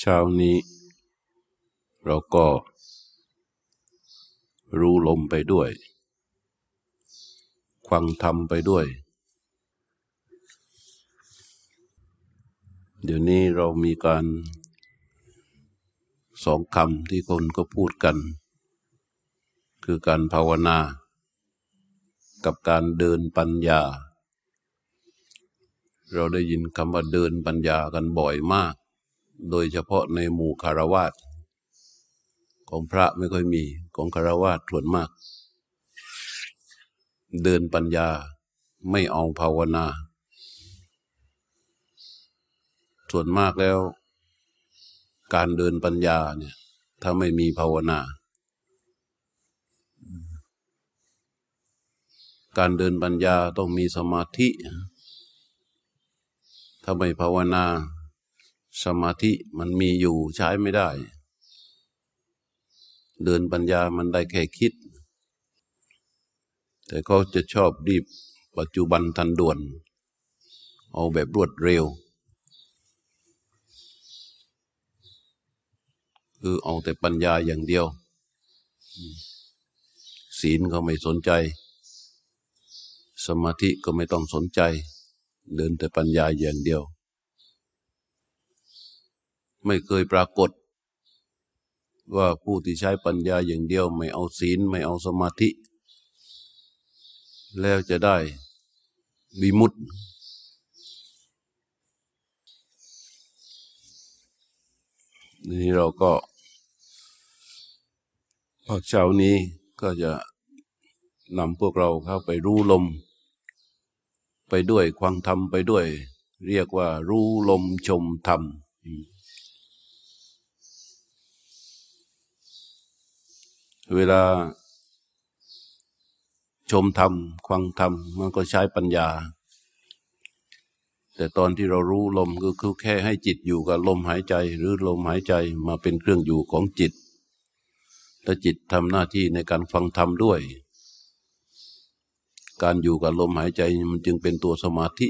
เช้านี้ เราก็รู้ลมไปด้วย ควังธรรมไปด้วย เดี๋ยวนี้เรามีการสองคำที่คนก็พูดกัน คือการภาวนา กับการเดินปัญญา เราได้ยินคำว่าเดินปัญญากันบ่อยมาก โดยเฉพาะในหมู่คารวาสของพระไม่ค่อยมีของคารวาสส่วนมาก เดินปัญญาไม่เอาภาวนา ส่วนมากแล้ว การเดินปัญญาเนี่ยถ้าไม่มีภาวนา การเดินปัญญาต้องมีสมาธิถ้าไม่ภาวนา สมาธิมันมีอยู่ใช้ไม่ได้ เดินปัญญามันได้แค่คิด แต่เขาจะชอบรีบปัจจุบันทันด่วน เอาแบบรวดเร็ว คือเอาแต่ปัญญาอย่างเดียว ศีลก็ไม่สนใจ สมาธิก็ไม่ต้องสนใจ เดินแต่ปัญญาอย่างเดียว ไม่เคยปรากฏ ว่าผู้ที่ใช้ปัญญาอย่างเดียวไม่เอาศีลไม่เอาสมาธิ แล้วจะได้วิมุตตินี่เราก็พอเช้านี้ก็จะนำพวกเราเข้าไปรู้ลม ไปด้วยควังธรรมไปด้วย เรียกว่ารู้ลมชมธรรม เวลา ชมธรรมควังธรรม มันก็ใช้ปัญญา แต่ตอนที่เรารู้ลมก็คือแค่ให้จิตอยู่กับลมหายใจ หรือลมหายใจมาเป็นเครื่องอยู่ของจิตและจิตทำหน้าที่ในการฟังธรรมด้วย การอยู่กับลมหายใจมันจึงเป็นตัวสมาธิ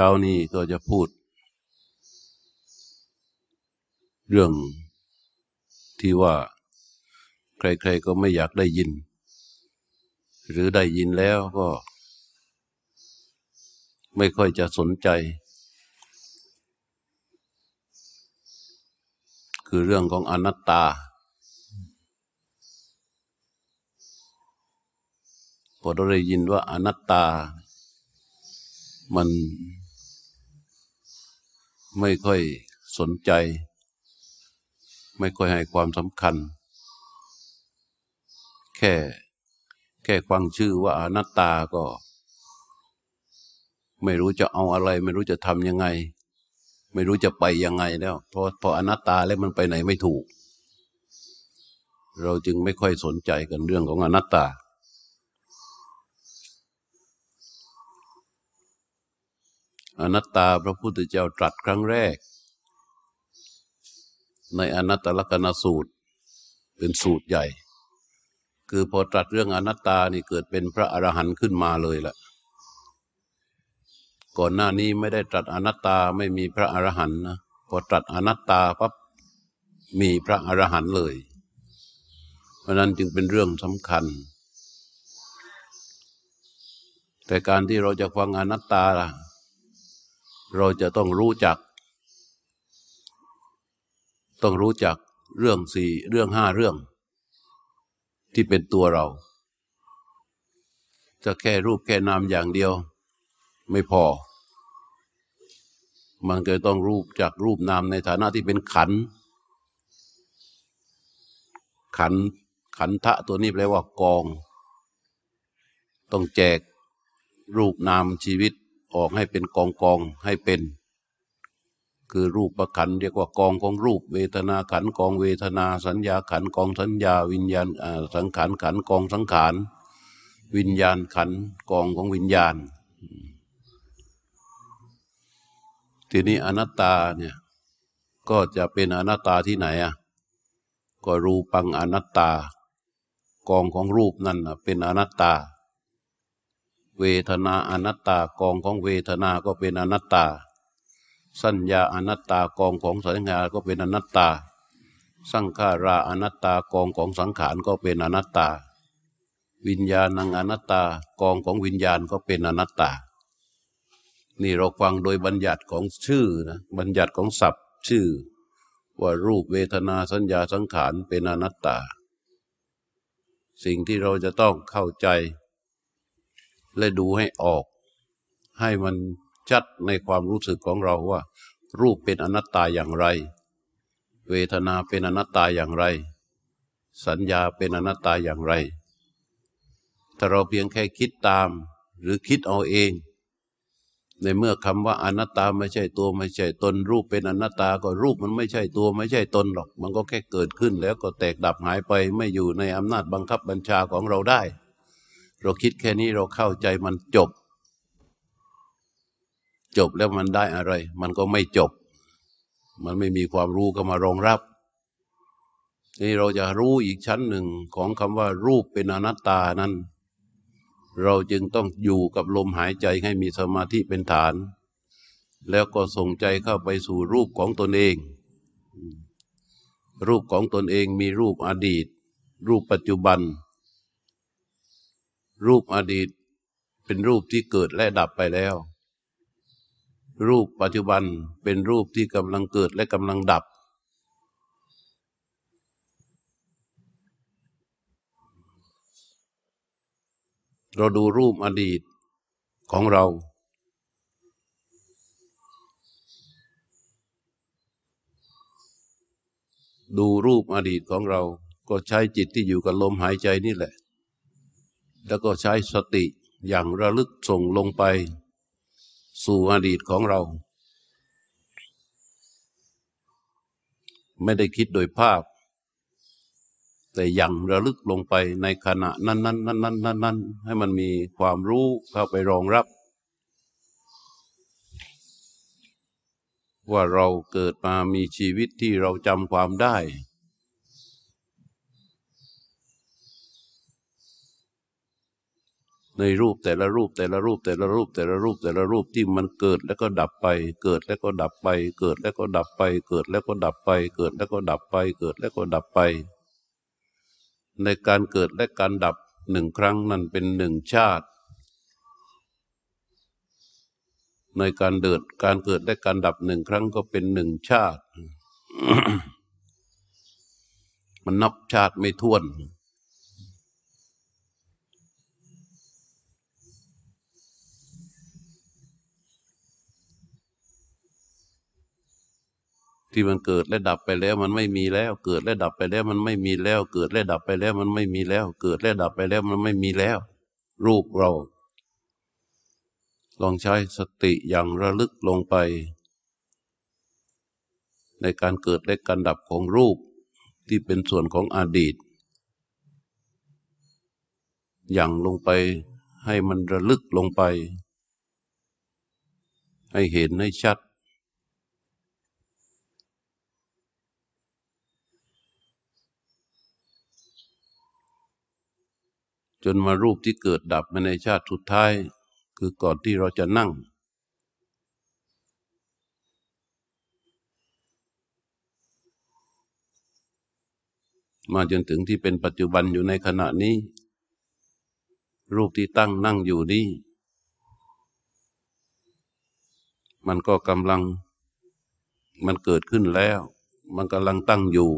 ช้านี้ก็จะพูด เรื่องที่ว่า ใคร ๆก็ไม่อยากได้ยิน หรือได้ยินแล้วก็ ไม่ค่อยจะสนใจ คือเรื่องของอนัตตา พอเราได้ยินว่าอนัตตามัน ไม่ค่อยสนใจ ไม่ค่อยให้ความสำคัญ แค่แค่ฟังชื่อว่าอนัตตาก็ ไม่รู้จะเอาอะไร ไม่รู้จะทำยังไง ไม่รู้จะไปยังไงแล้วเพราะพออนัตตาแล้วมันไปไหนไม่ถูก เราจึงไม่ค่อยสนใจกันเรื่องของอนัตตา อนัตตาพระพุทธเจ้าตรัสครั้งแรก ในอนัตตลกนสูตรเป็นสูตรใหญ่ คือพอตรัสเรื่องอนัตตานี่เกิดเป็นพระอรหันต์ขึ้นมาเลยละก่อนหน้านี้ไม่ได้ตรัสอนัตตาไม่มีพระอรหันต์นะพอตรัสอนัตตาปั๊บมีพระอรหันต์เลย เพราะนั้นจึงเป็นเรื่องสำคัญ แต่การที่เราจะฟังอนัตตาล่ะ เราจะต้องรู้จัก ต้องรู้จักเรื่องสี่เรื่องห้าเรื่อง ที่เป็นตัวเรา จะแค่รูปแค่นามอย่างเดียว ไม่พอ มันก็ต้องรูปจากรูปนามในฐานะที่เป็นขัน ขันขันทะตัวนี้แปลว่ากอง ต้องแจกรูปนามชีวิต ออกให้เป็นกองกองให้เป็น คือรูปประขันเรียกว่ากองของรูป เวทนาขันกองเวทนา สัญญาขันกองสัญญา วิญญาณสังขารขันกองสังขารวิญญาณขันกองของวิญญาณ ทีนี้อนัตตาเนี่ยก็จะเป็นอนัตตาที่ไหนอะก็รูปังอนัตตากองของรูปนั่นเป็นอนัตตา เวทนาอนัตตากองของเวทนาก็เป็นอนัตตา สัญญาอนัตตากองของสัญญาก็เป็นอนัตตา สังขาราอนัตตากองของสังขารก็เป็นอนัตตา วิญญาณังอนัตตากองของวิญญาณก็เป็นอนัตตา นี่เราฟังโดยบัญญัติของชื่อนะบัญญัติของศัพท์ชื่อ ว่ารูปเวทนาสัญญาสังขารเป็นอนัตตา สิ่งที่เราจะต้องเข้าใจ และดูให้ออก ให้มันชัดในความรู้สึกของเราว่า รูปเป็นอนัตตาอย่างไร เวทนาเป็นอนัตตาอย่างไร สัญญาเป็นอนัตตาอย่างไร ถ้าเราเพียงแค่คิดตาม หรือคิดเอาเอง ในเมื่อคำว่าอนัตตาไม่ใช่ตัวไม่ใช่ตน รูปเป็นอนัตตาก็รูปมันไม่ใช่ตัวไม่ใช่ตนหรอก มันก็แค่เกิดขึ้นแล้วก็แตกดับหายไปไม่อยู่ในอำนาจบังคับบัญชาของเราได้ เราคิดแค่นี้เราเข้าใจมันจบ จบแล้วมันได้อะไร มันก็ไม่จบ มันไม่มีความรู้ก็มารองรับนี่เราจะรู้อีกชั้นหนึ่งของคำว่ารูปเป็นอนัตตานั้น เราจึงต้องอยู่กับลมหายใจให้มีสมาธิเป็นฐาน แล้วก็ส่งใจเข้าไปสู่รูปของตนเอง รูปของตนเองมีรูปอดีต รูปปัจจุบัน รูปอดีตเป็นรูปที่เกิดและดับไปแล้ว รูปปัจจุบันเป็นรูปที่กำลังเกิดและกำลังดับ เราดูรูปอดีตของเรา ดูรูปอดีตของเรา ก็ใช้จิตที่อยู่กับลมหายใจนี่แหละ แล้วก็ใช้สติอย่างระลึกส่งลงไป สู่อดีตของเรา ไม่ได้คิดโดยภาพ แต่อย่างระลึกลงไปในขณะนั้นนั้นนั้นนั้นนั้นนั้นให้มันมีความรู้เข้าไปรองรับ ว่าเราเกิดมามีชีวิตที่เราจำความได้ ในรูปแต่ละรูปแต่ละรูปแต่ละรูปแต่ละรูปแต่ละรูปที่มันเกิดแล้วก็ดับไป เกิดแล้วก็ดับไป เกิดแล้วก็ดับไป เกิดแล้วก็ดับไป เกิดแล้วก็ดับไป เกิดแล้วก็ดับไป ในการเกิดและการดับหนึ่งครั้งนั่นเป็นหนึ่งชาติ ในการเดิดการเกิดและการดับหนึ่งครั้งก็เป็นหนึ่งชาติ มันนับชาติไม่ท้วน ที่มันเกิดและดับไปแล้ว มันไม่มีแล้ว เกิดและดับไปแล้ว มันไม่มีแล้ว เกิดและดับไปแล้ว มันไม่มีแล้ว เกิดและดับไปแล้วมันไม่มีแล้ว รูปเรา ลองใช้สติอย่างระลึกลงไป ในการเกิดและการดับของรูปที่เป็นส่วนของอดีต อย่างลงไปให้มันระลึกลงไป ให้เห็นให้ชัด จนมารูปที่เกิดดับมาในชาติสุดท้าย คือก่อนที่เราจะนั่ง มาจนถึงที่เป็นปัจจุบันอยู่ในขณะนี้ รูปที่ตั้งนั่งอยู่นี้ มันก็กำลังมันเกิดขึ้นแล้ว มันกำลังตั้งอยู่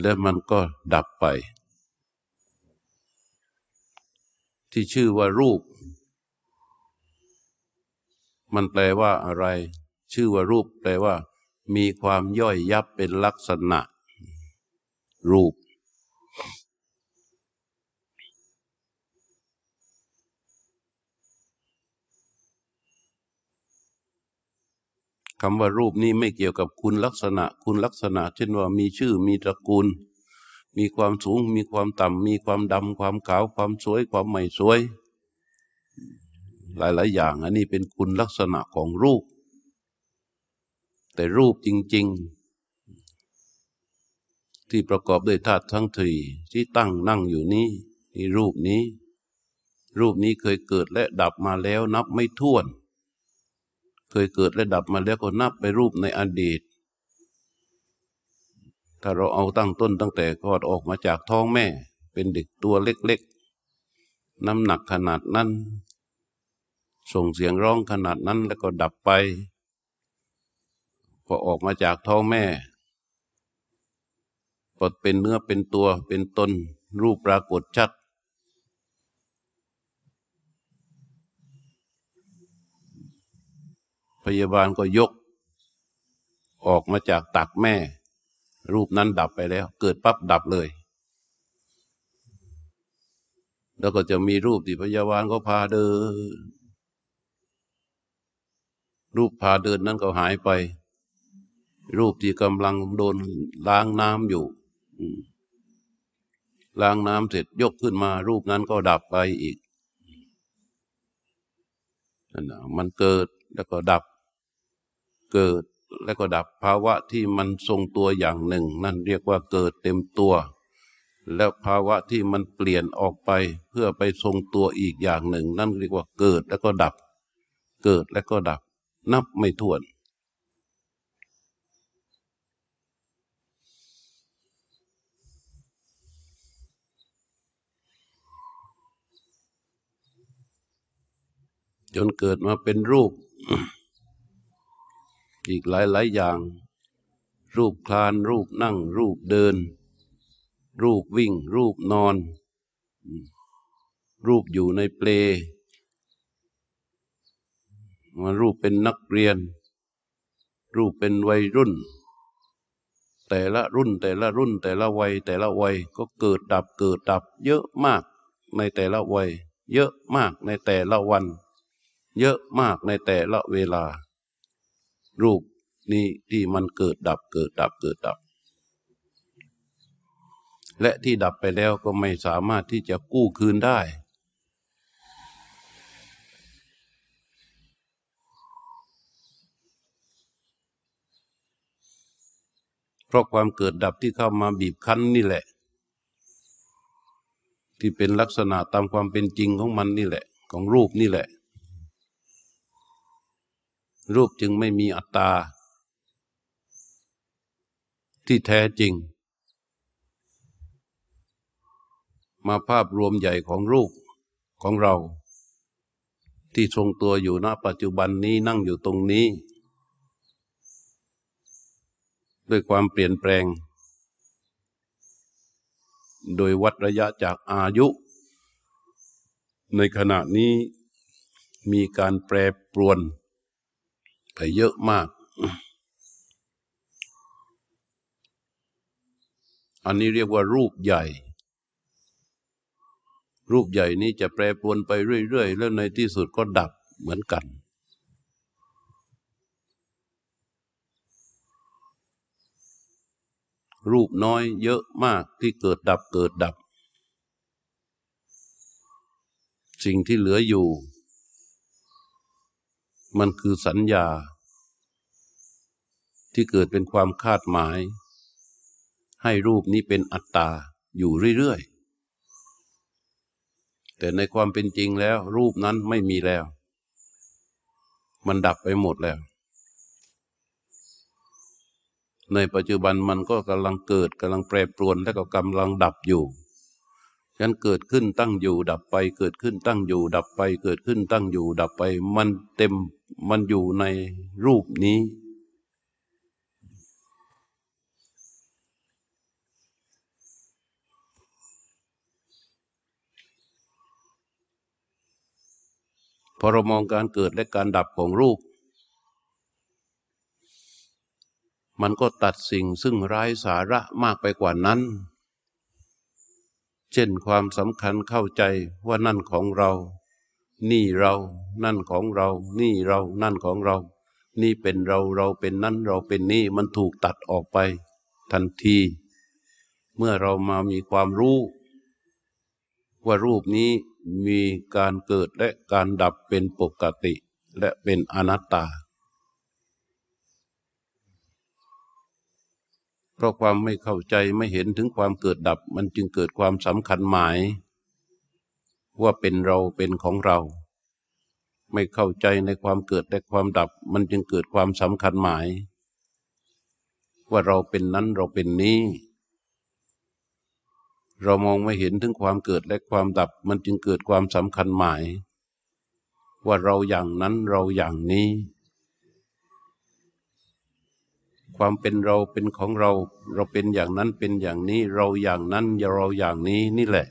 และมันก็ดับไป ที่ชื่อว่ารูป มันแปลว่าอะไร ชื่อว่ารูปแปลว่า มีความย่อยยับเป็นลักษณะ รูป คำว่ารูปนี้ไม่เกี่ยวกับคุณลักษณะ คุณลักษณะ เช่นว่ามีชื่อมีตระกูล มีความสูง มีความต่ำมีความดำความขาว ความสวย ความไม่สวย หลายๆ อย่าง อันนี้เป็นคุณลักษณะของรูป แต่รูปจริง ๆ ที่ประกอบด้วยธาตุทั้งทีที่ตั้งนั่งอยู่นี้นี่รูปนี้ รูปนี้เคยเกิดและดับมาแล้วนับไม่ถ้วน ยเกิดและดับมาแล้วก็นับไปรูปในอดีต ถ้าเราเอาตั้งต้นตั้งแต่กอดออกมาจากท้องแม่ เป็นเด็กตัวเล็กๆ น้ำหนักขนาดนั้น ส่งเสียงร้องขนาดนั้นแล้วก็ดับไป พอออกมาจากท้องแม่ปดเป็นเนื้อเป็นตัวเป็นตนรูปปรากฏชัด พยาบาลก็ยก ออกมาจากตักแม่ รูปนั้นดับไปแล้ว เกิดปั๊บดับเลย แล้วก็จะมีรูปที่พยาบาลก็พาเดิน รูปพาเดินนั้นก็หายไป รูปที่กำลังโดนล้างน้ำอยู่ล้างน้ำเสร็จยกขึ้นมา รูปนั้นก็ดับไปอีกนั่นมันเกิดแล้วก็ดับ เกิดแล้วก็ดับภาวะที่มันทรงตัวอย่างหนึ่ง นั่นเรียกว่าเกิดเต็มตัว แล้วภาวะที่มันเปลี่ยนออกไปเพื่อไปทรงตัวอีกอย่างหนึ่ง นั่นเรียกว่าเกิดแล้วก็ดับ เกิดแล้วก็ดับ นับไม่ถ้วนจนเกิดมาเป็นรูป อีกหลายหลายอย่าง รูปคลาน รูปนั่ง รูปเดิน รูปวิ่ง รูปนอน รูปอยู่ในเปลมารูปเป็นนักเรียน รูปเป็นวัยรุ่น แต่ละรุ่นแต่ละรุ่นแต่ละวัย แต่ละวัยก็เกิดดับเกิดดับ เยอะมากในแต่ละวัย เยอะมากในแต่ละวัน เยอะมากในแต่ละเวลา รูปนี้ที่มันเกิดดับเกิดดับเกิดดับ และที่ดับไปแล้วก็ไม่สามารถที่จะกู้คืนได้ เพราะความเกิดดับที่เข้ามาบีบคั้นนี่แหละ ที่เป็นลักษณะตามความเป็นจริงของมันนี่แหละ ของรูปนี่แหละ รูปจึงไม่มีอัตตา ที่แท้จริง มาภาพรวมใหญ่ของรูปของเรา ที่ทรงตัวอยู่ณปัจจุบันนี้นั่งอยู่ตรงนี้ ด้วยความเปลี่ยนแปลง โดยวัดระยะจากอายุ ในขณะนี้มีการแปรปรวน ไปเยอะมาก อันนี้เรียกว่ารูปใหญ่ รูปใหญ่นี้จะแปรปรวนไปเรื่อยๆ แล้วในที่สุดก็ดับเหมือนกัน รูปน้อยเยอะมากที่เกิดดับเกิดดับ สิ่งที่เหลืออยู่ มันคือสัญญา ที่เกิดเป็นความคาดหมาย ให้รูปนี้เป็นอัตตาอยู่เรื่อยๆ แต่ในความเป็นจริงแล้ว รูปนั้นไม่มีแล้ว มันดับไปหมดแล้ว ในปัจจุบันมันก็กำลังเกิดกำลังแปรปรวนและก็กำลังดับอยู่ฉันเกิดขึ้นตั้งอยู่ดับไป เกิดขึ้นตั้งอยู่ดับไป เกิดขึ้นตั้งอยู่ดับไป มันเต็ม มันอยู่ในรูปนี้ พอเรามองการเกิดและการดับของรูป มันก็ตัดสิ่งซึ่งไร้สาระมากไปกว่านั้น เช่นความสำคัญเข้าใจว่านั่นของเรา นี่เรานั่นของเรา นี่เรานั่นของเรา นี่เป็นเราเราเป็นนั่นเราเป็นนี่มันถูกตัดออกไป ทันที เมื่อเรามามีความรู้ ว่ารูปนี้มีการเกิดและการดับเป็นปกติ และเป็นอนัตตา เพราะความไม่เข้าใจไม่เห็นถึงความเกิดดับมันจึงเกิดความสำคัญหมาย ว่าเป็นเราเป็นของเรา ไม่เข้าใจในความเกิดและความดับ มันจึงเกิดความสำคัญหมาย ว่าเราเป็นนั้นเราเป็นนี้ เรามองไม่เห็นถึงความเกิดและความดับ มันจึงเกิดความสำคัญหมาย ว่าเราอย่างนั้นเราอย่างนี้ ความเป็นเราเป็นของเรา เราเป็นอย่างนั้นเป็นอย่างนี้ เราอย่างนั้นเราอย่างนี้นี่แหละ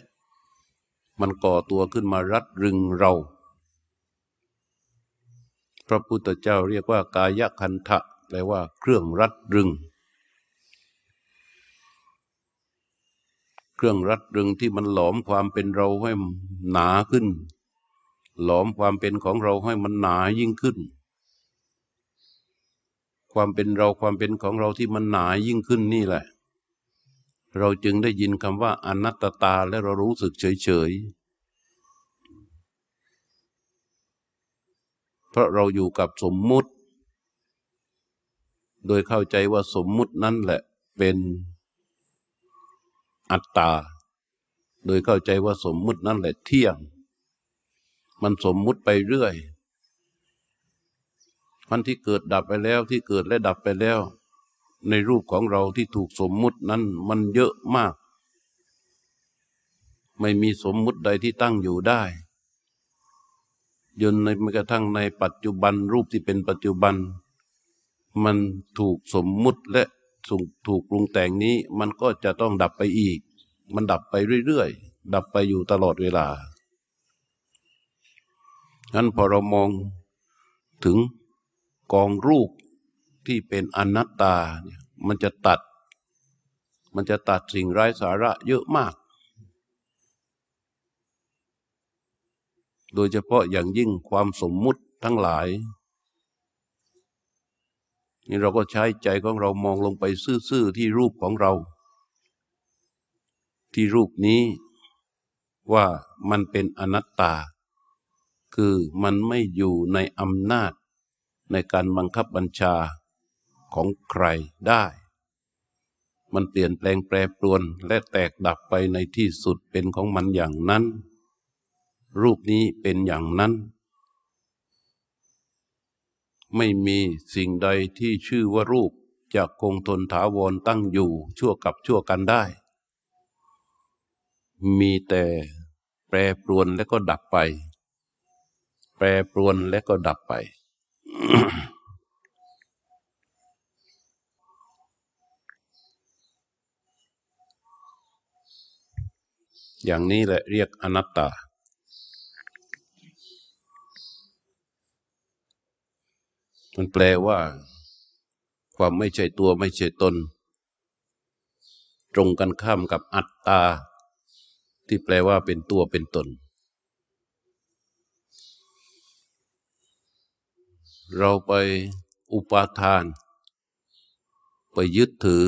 มันก่อตัวขึ้นมารัดรึงเรา พระพุทธเจ้าเรียกว่ากายคันทะแปลว่าเครื่องรัดรึง เครื่องรัดรึงที่มันหลอมความเป็นเราให้หนาขึ้น หลอมความเป็นของเราให้มันหนายิ่งขึ้น ความเป็นเราความเป็นของเราที่มันหนายิ่งขึ้นนี่แหละ เราจึงได้ยินคำว่าอนัตตาและเรารู้สึกเฉยเฉยเพราะเราอยู่กับสมมุติ โดยเข้าใจว่าสมมุตินั้นแหละเป็นอัตตา โดยเข้าใจว่าสมมุตินั่นแหละเที่ยง มันสมมุติไปเรื่อยมันที่เกิดดับไปแล้วที่เกิดและดับไปแล้ว ในรูปของเราที่ถูกสมมุตินั้นมันเยอะมาก ไม่มีสมมุติใดที่ตั้งอยู่ได้ยนในแม้กระทั่งในปัจจุบันรูปที่เป็นปัจจุบัน มันถูกสมมุติและถูกปรุงแต่งนี้ มันก็จะต้องดับไปอีก มันดับไปเรื่อยๆ ดับไปอยู่ตลอดเวลางั้นพอเรามองถึงกองรูป ที่เป็นอนัตตาเนี่ยมันจะตัด มันจะตัดสิ่งไร้สาระเยอะมาก โดยเฉพาะอย่างยิ่งความสมมุติทั้งหลาย นี่เราก็ใช้ใจของเรามองลงไปซื่อๆที่รูปของเรา ที่รูปนี้ว่ามันเป็นอนัตตา คือมันไม่อยู่ในอำนาจในการบังคับบัญชา ของใครได้ มันเปลี่ยนแปลงแปรปรวนและแตกดับไปในที่สุดเป็นของมันอย่างนั้น รูปนี้เป็นอย่างนั้น ไม่มีสิ่งใดที่ชื่อว่ารูปจะคงทนถาวรตั้งอยู่ชั่วกับชั่วกันได้ มีแต่แปรปรวนและก็ดับไป แปรปรวนและก็ดับไป อย่างนี้แหละเรียกอนัตตา มันแปลว่า ความไม่ใช่ตัวไม่ใช่ตน ตรงกันข้ามกับอัตตา ที่แปลว่าเป็นตัวเป็นตน เราไปอุปาทาน ไปยึดถือ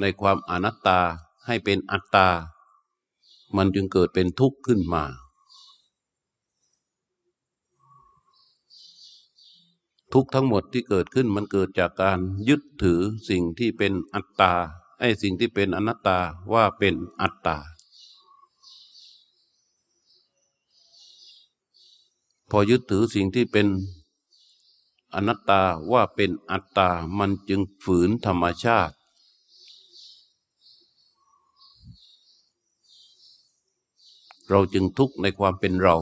ในความอนัตตา ให้เป็นอัตตา มันจึงเกิดเป็นทุกข์ขึ้นมา ทุกทั้งหมดที่เกิดขึ้นมันเกิดจากการยึดถือสิ่งที่เป็นอัตตาไอ้สิ่งที่เป็นอนัตตาว่าเป็นอัตตา พอยึดถือสิ่งที่เป็นอนัตตาว่าเป็นอัตตา มันจึงฝืนธรรมชาติ เราจึงทุกข์ในความเป็นเรา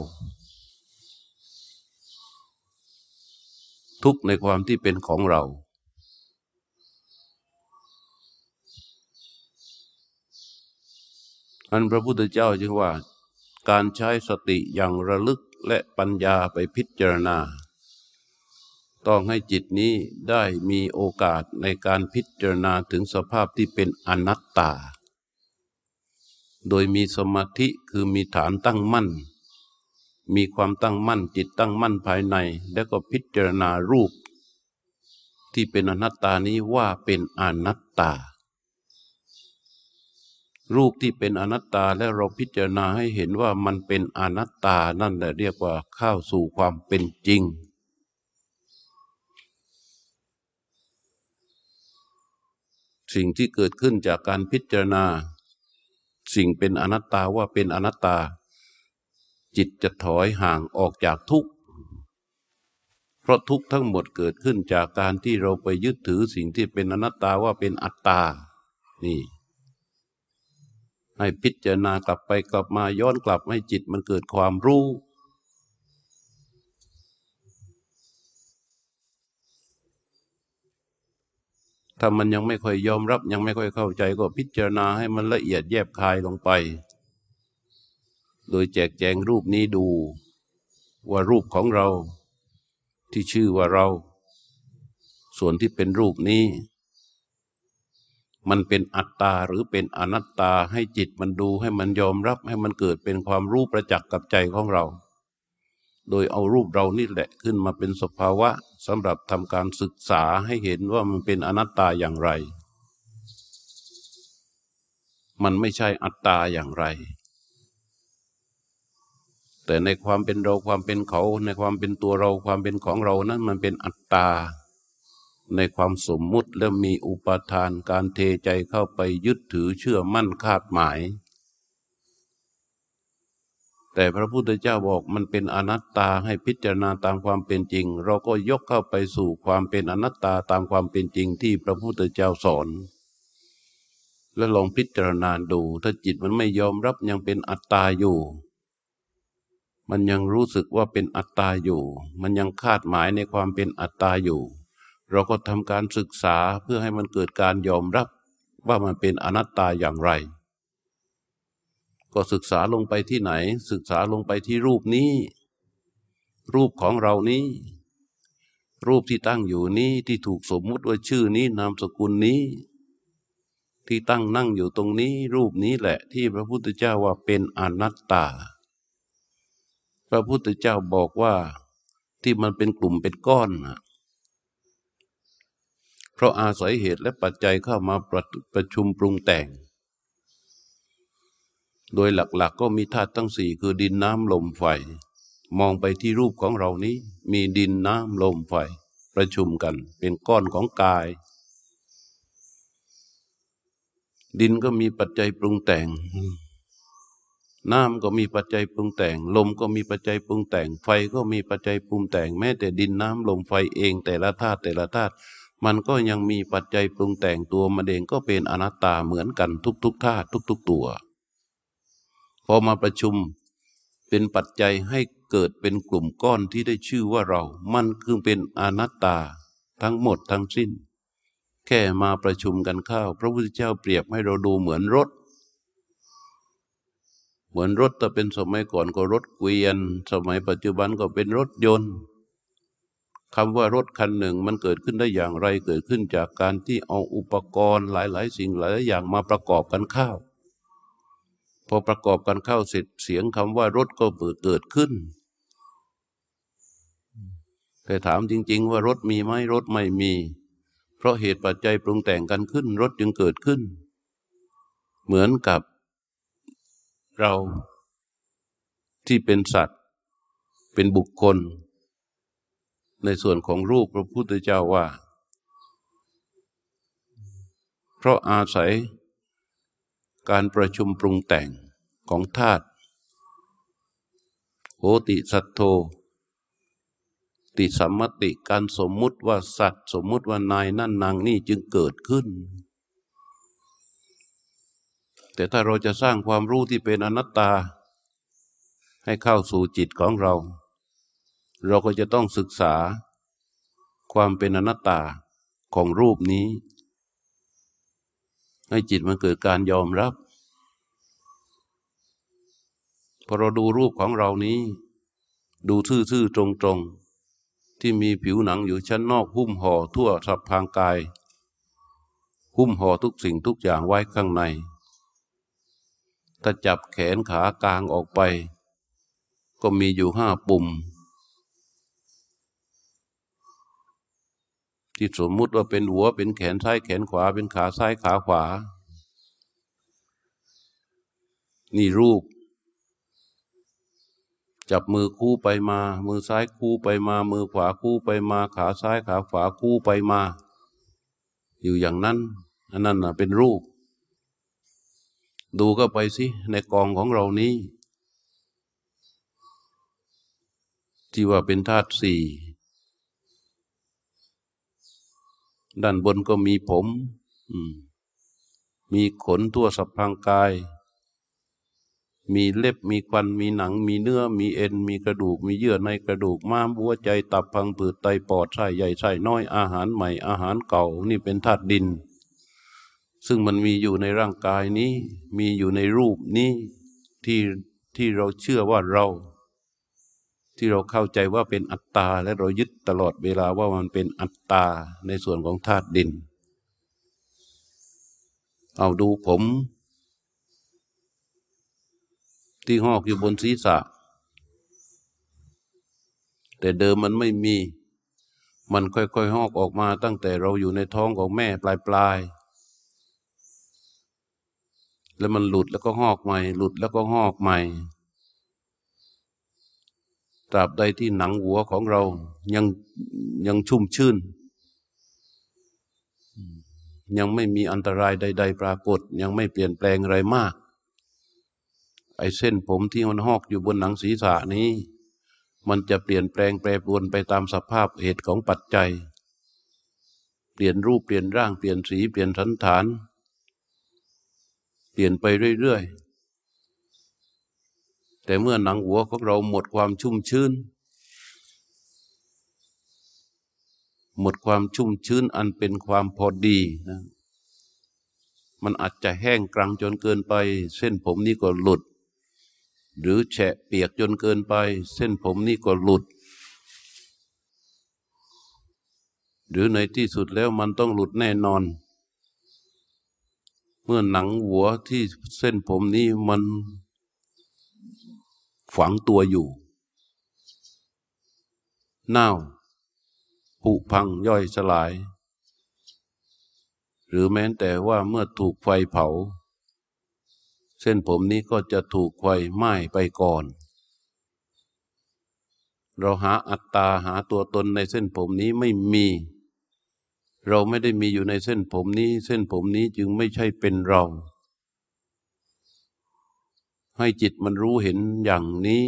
ทุกข์ในความที่เป็นของเรา อันพระพุทธเจ้าจึงว่า การใช้สติอย่างระลึกและปัญญาไปพิจารณา ต้องให้จิตนี้ได้มีโอกาสในการพิจารณาถึงสภาพที่เป็นอนัตตา โดยมีสมาธิคือมีฐานตั้งมั่น มีความตั้งมั่นจิตตั้งมั่นภายใน แล้วก็พิจารณารูป ที่เป็นอนัตตานี้ว่าเป็นอนัตตา รูปที่เป็นอนัตตาและเราพิจารณาให้เห็นว่ามันเป็นอนัตตานั่นแหละเรียกว่าเข้าสู่ความเป็นจริงสิ่งที่เกิดขึ้นจากการพิจารณา สิ่งเป็นอนัตตาว่าเป็นอนัตตา จิตจะถอยห่างออกจากทุกข์ เพราะทุกข์ทั้งหมดเกิดขึ้นจากการที่เราไปยึดถือสิ่งที่เป็นอนัตตาว่าเป็นอัตตา นี่ให้พิจารณากลับไปกลับมาย้อนกลับให้จิตมันเกิดความรู้ ถ้ามันยังไม่ค่อยยอมรับ ยังไม่ค่อยเข้าใจก็พิจารณาให้มันละเอียดแยบคายลงไป โดยแจกแจงรูปนี้ดู ว่ารูปของเรา ที่ชื่อว่าเรา ส่วนที่เป็นรูปนี้ มันเป็นอัตตาหรือเป็นอนัตตาให้จิตมันดูให้มันยอมรับให้มันเกิดเป็นความรู้ประจักษ์กับใจของเรา โดยเอารูปเรานี่แหละขึ้นมาเป็นสภาวะสำหรับทำการศึกษาให้เห็นว่ามันเป็นอนัตตาอย่างไร มันไม่ใช่อัตตาอย่างไร แต่ในความเป็นเราความเป็นเขา ในความเป็นตัวเราความเป็นของเรานั้นมันเป็นอัตตา ในความสมมุติและมีอุปทานการเทใจเข้าไปยึดถือเชื่อมั่นคาดหมาย แต่พระพุทธเจ้าบอกมันเป็นอนัตตาให้พิจารณาตามความเป็นจริง เราก็ยกเข้าไปสู่ความเป็นอนัตตาตามความเป็นจริงที่พระพุทธเจ้าสอน แล้วลองพิจารณาดู ถ้าจิตมันไม่ยอมรับยังเป็นอัตตาอยู่ มันยังรู้สึกว่าเป็นอัตตาอยู่ มันยังคาดหมายในความเป็นอัตตาอยู่ เราก็ทำการศึกษาเพื่อให้มันเกิดการยอมรับว่ามันเป็นอนัตตาอย่างไร ก็ศึกษาลงไปที่ไหน ศึกษาลงไปที่รูปนี้ รูปของเรานี้ รูปที่ตั้งอยู่นี้ที่ถูกสมมุติว่าชื่อนี้นามสกุลนี้ ที่ตั้งนั่งอยู่ตรงนี้ รูปนี้แหละที่พระพุทธเจ้าว่าเป็นอนัตตา พระพุทธเจ้าบอกว่าที่มันเป็นกลุ่มเป็นก้อนนะเพราะอาศัยเหตุและปัจจัยเข้ามาประประชุมปรุงแต่ง โดยหลักๆกก็มีธาตุทั้งสี่คือดินน้ำลมไฟ มองไปที่รูปของเรานี้ มีดินน้ำลมไฟ ประชุมกันเป็นก้อนของกาย ดินก็มีปัจจัยปรุงแต่ง น้ำก็มีปัจจัยปรุงแต่ง ลมก็มีปัจจัยปรุงแต่ง ไฟก็มีปัจจัยปรุงแต่ง แม้แต่ดินน้ำลมไฟเองแต่ละธาตุแต่ละธาตุมันก็ยังมีปัจจัยปรุงแต่งตัวมันเองก็เป็นอนัตตาเหมือนกันทุกๆธาตุทุก ๆ ตัว พอมาประชุมเป็นปัจจัยให้เกิดเป็นกลุ่มก้อนที่ได้ชื่อว่าเรา มันคือเป็นอนัตตาทั้งหมดทั้งสิ้น แค่มาประชุมกันข้าว พระพุทธเจ้าเปรียบให้เราดูเหมือนรถ เหมือนรถแต่เป็นสมัยก่อนก็รถเกวียน สมัยปัจจุบันก็เป็นรถยนต์คำว่ารถคันหนึ่งมันเกิดขึ้นได้อย่างไร เกิดขึ้นจากการที่เอาอุปกรณ์หลาย ๆ สิ่งหลายอย่างมาประกอบกันข้าว พอประกอบกันเข้าเสร็จเสียงคำว่ารถก็เกิดขึ้น แต่ถามจริง ๆ ว่ารถมีไหมรถไม่มี เพราะเหตุปัจจัยปรุงแต่งกันขึ้น รถจึงเกิดขึ้น เหมือนกับเราที่เป็นสัตว์ เป็นบุคคล ในส่วนของรูปพระพุทธเจ้าว่า เพราะอาศัย การประชุมปรุงแต่งของธาตุโหติสัตโธติสัมมติการสมมุติว่าสัตว์ สมมุติว่านายนั่นนางนี่จึงเกิดขึ้น แต่ถ้าเราจะสร้างความรู้ที่เป็นอนัตตา ให้เข้าสู่จิตของเรา เราก็จะต้องศึกษาความเป็นอนัตตาของรูปนี้ ให้จิตมันเกิดการยอมรับ พอเราดูรูปของเรานี้ ดูซื่อๆตรงๆ ที่มีผิวหนังอยู่ชั้นนอกหุ้มห่อทั่วสับพางกาย หุ้มห่อทุกสิ่งทุกอย่างไว้ข้างใน ถ้าจับแขนขากลางออกไป ก็มีอยู่ห้าปุ่ม ที่สมมุติว่าเป็นหัวเป็นแขนซ้ายแขนขวา เป็นขาซ้ายขาขวา นี่รูป จับมือคู่ไปมา มือซ้ายคู่ไปมา มือขวาคู่ไปมา ขาซ้ายขาขวาคู่ไปมา อยู่อย่างนั้นอันนั้นนะเป็นรูป ดูก็ไปสิในกองของเรานี้ ที่ว่าเป็นธาตุสี่ ด้านบนก็มีผมมีขนทั่วสัพพังกาย มีเล็บมีควันมีหนัง มีเนื้อ มีเอ็น มีกระดูก มีเยื่อในกระดูกม้ามหัวใจตับพังผืดไตปอดไส้ใหญ่ไส้น้อยอาหารใหม่อาหารเก่า นี่เป็นธาตุดิน ซึ่งมันมีอยู่ในร่างกายนี้ มีอยู่ในรูปนี้ที่ที่เราเชื่อว่าเรา ที่เราเข้าใจว่าเป็นอัตตา และเรายึดตลอดเวลาว่ามันเป็นอัตตาในส่วนของธาตุดิน เอาดูผม ที่หอกอยู่บนศีรษะ แต่เดิมมันไม่มี มันค่อยๆหอกออกมาตั้งแต่เราอยู่ในท้องของแม่ปลายๆแล้วมันหลุดแล้วก็หอกใหม่ หลุดแล้วก็หอกใหม่ ตราบใดที่หนังหัวของเรายังยังชุ่มชื่น ยังไม่มีอันตรายใด ๆ ปรากฏ ยังไม่เปลี่ยนแปลงอะไรมาก ไอ้เส้นผมที่มันหอกอยู่บนหนังศีรษะนี้ มันจะเปลี่ยนแปลงแปรปรวนไปตามสภาพเหตุของปัจจัย เปลี่ยนรูปเปลี่ยนร่างเปลี่ยนสีเปลี่ยนสันฐาน เปลี่ยนไปเรื่อยๆ แต่เมื่อหนังหัวของเราหมดความชุ่มชื้น หมดความชุ่มชื้นอันเป็นความพอดีนะมันอาจจะแห้งกรังจนเกินไป เส้นผมนี่ก็หลุด หรือแฉะเปียกจนเกินไป เส้นผมนี่ก็หลุด หรือในที่สุดแล้วมันต้องหลุดแน่นอน เมื่อหนังหัวที่เส้นผมนี้มัน ฝังตัวอยู่เน่าผุพังย่อยสลาย หรือแม้แต่ว่าเมื่อถูกไฟเผา เส้นผมนี้ก็จะถูกไฟไหม้ไปก่อน เราหาอัตตาหาตัวตนในเส้นผมนี้ไม่มี เราไม่ได้มีอยู่ในเส้นผมนี้ เส้นผมนี้จึงไม่ใช่เป็นเรา ให้จิตมันรู้เห็นอย่างนี้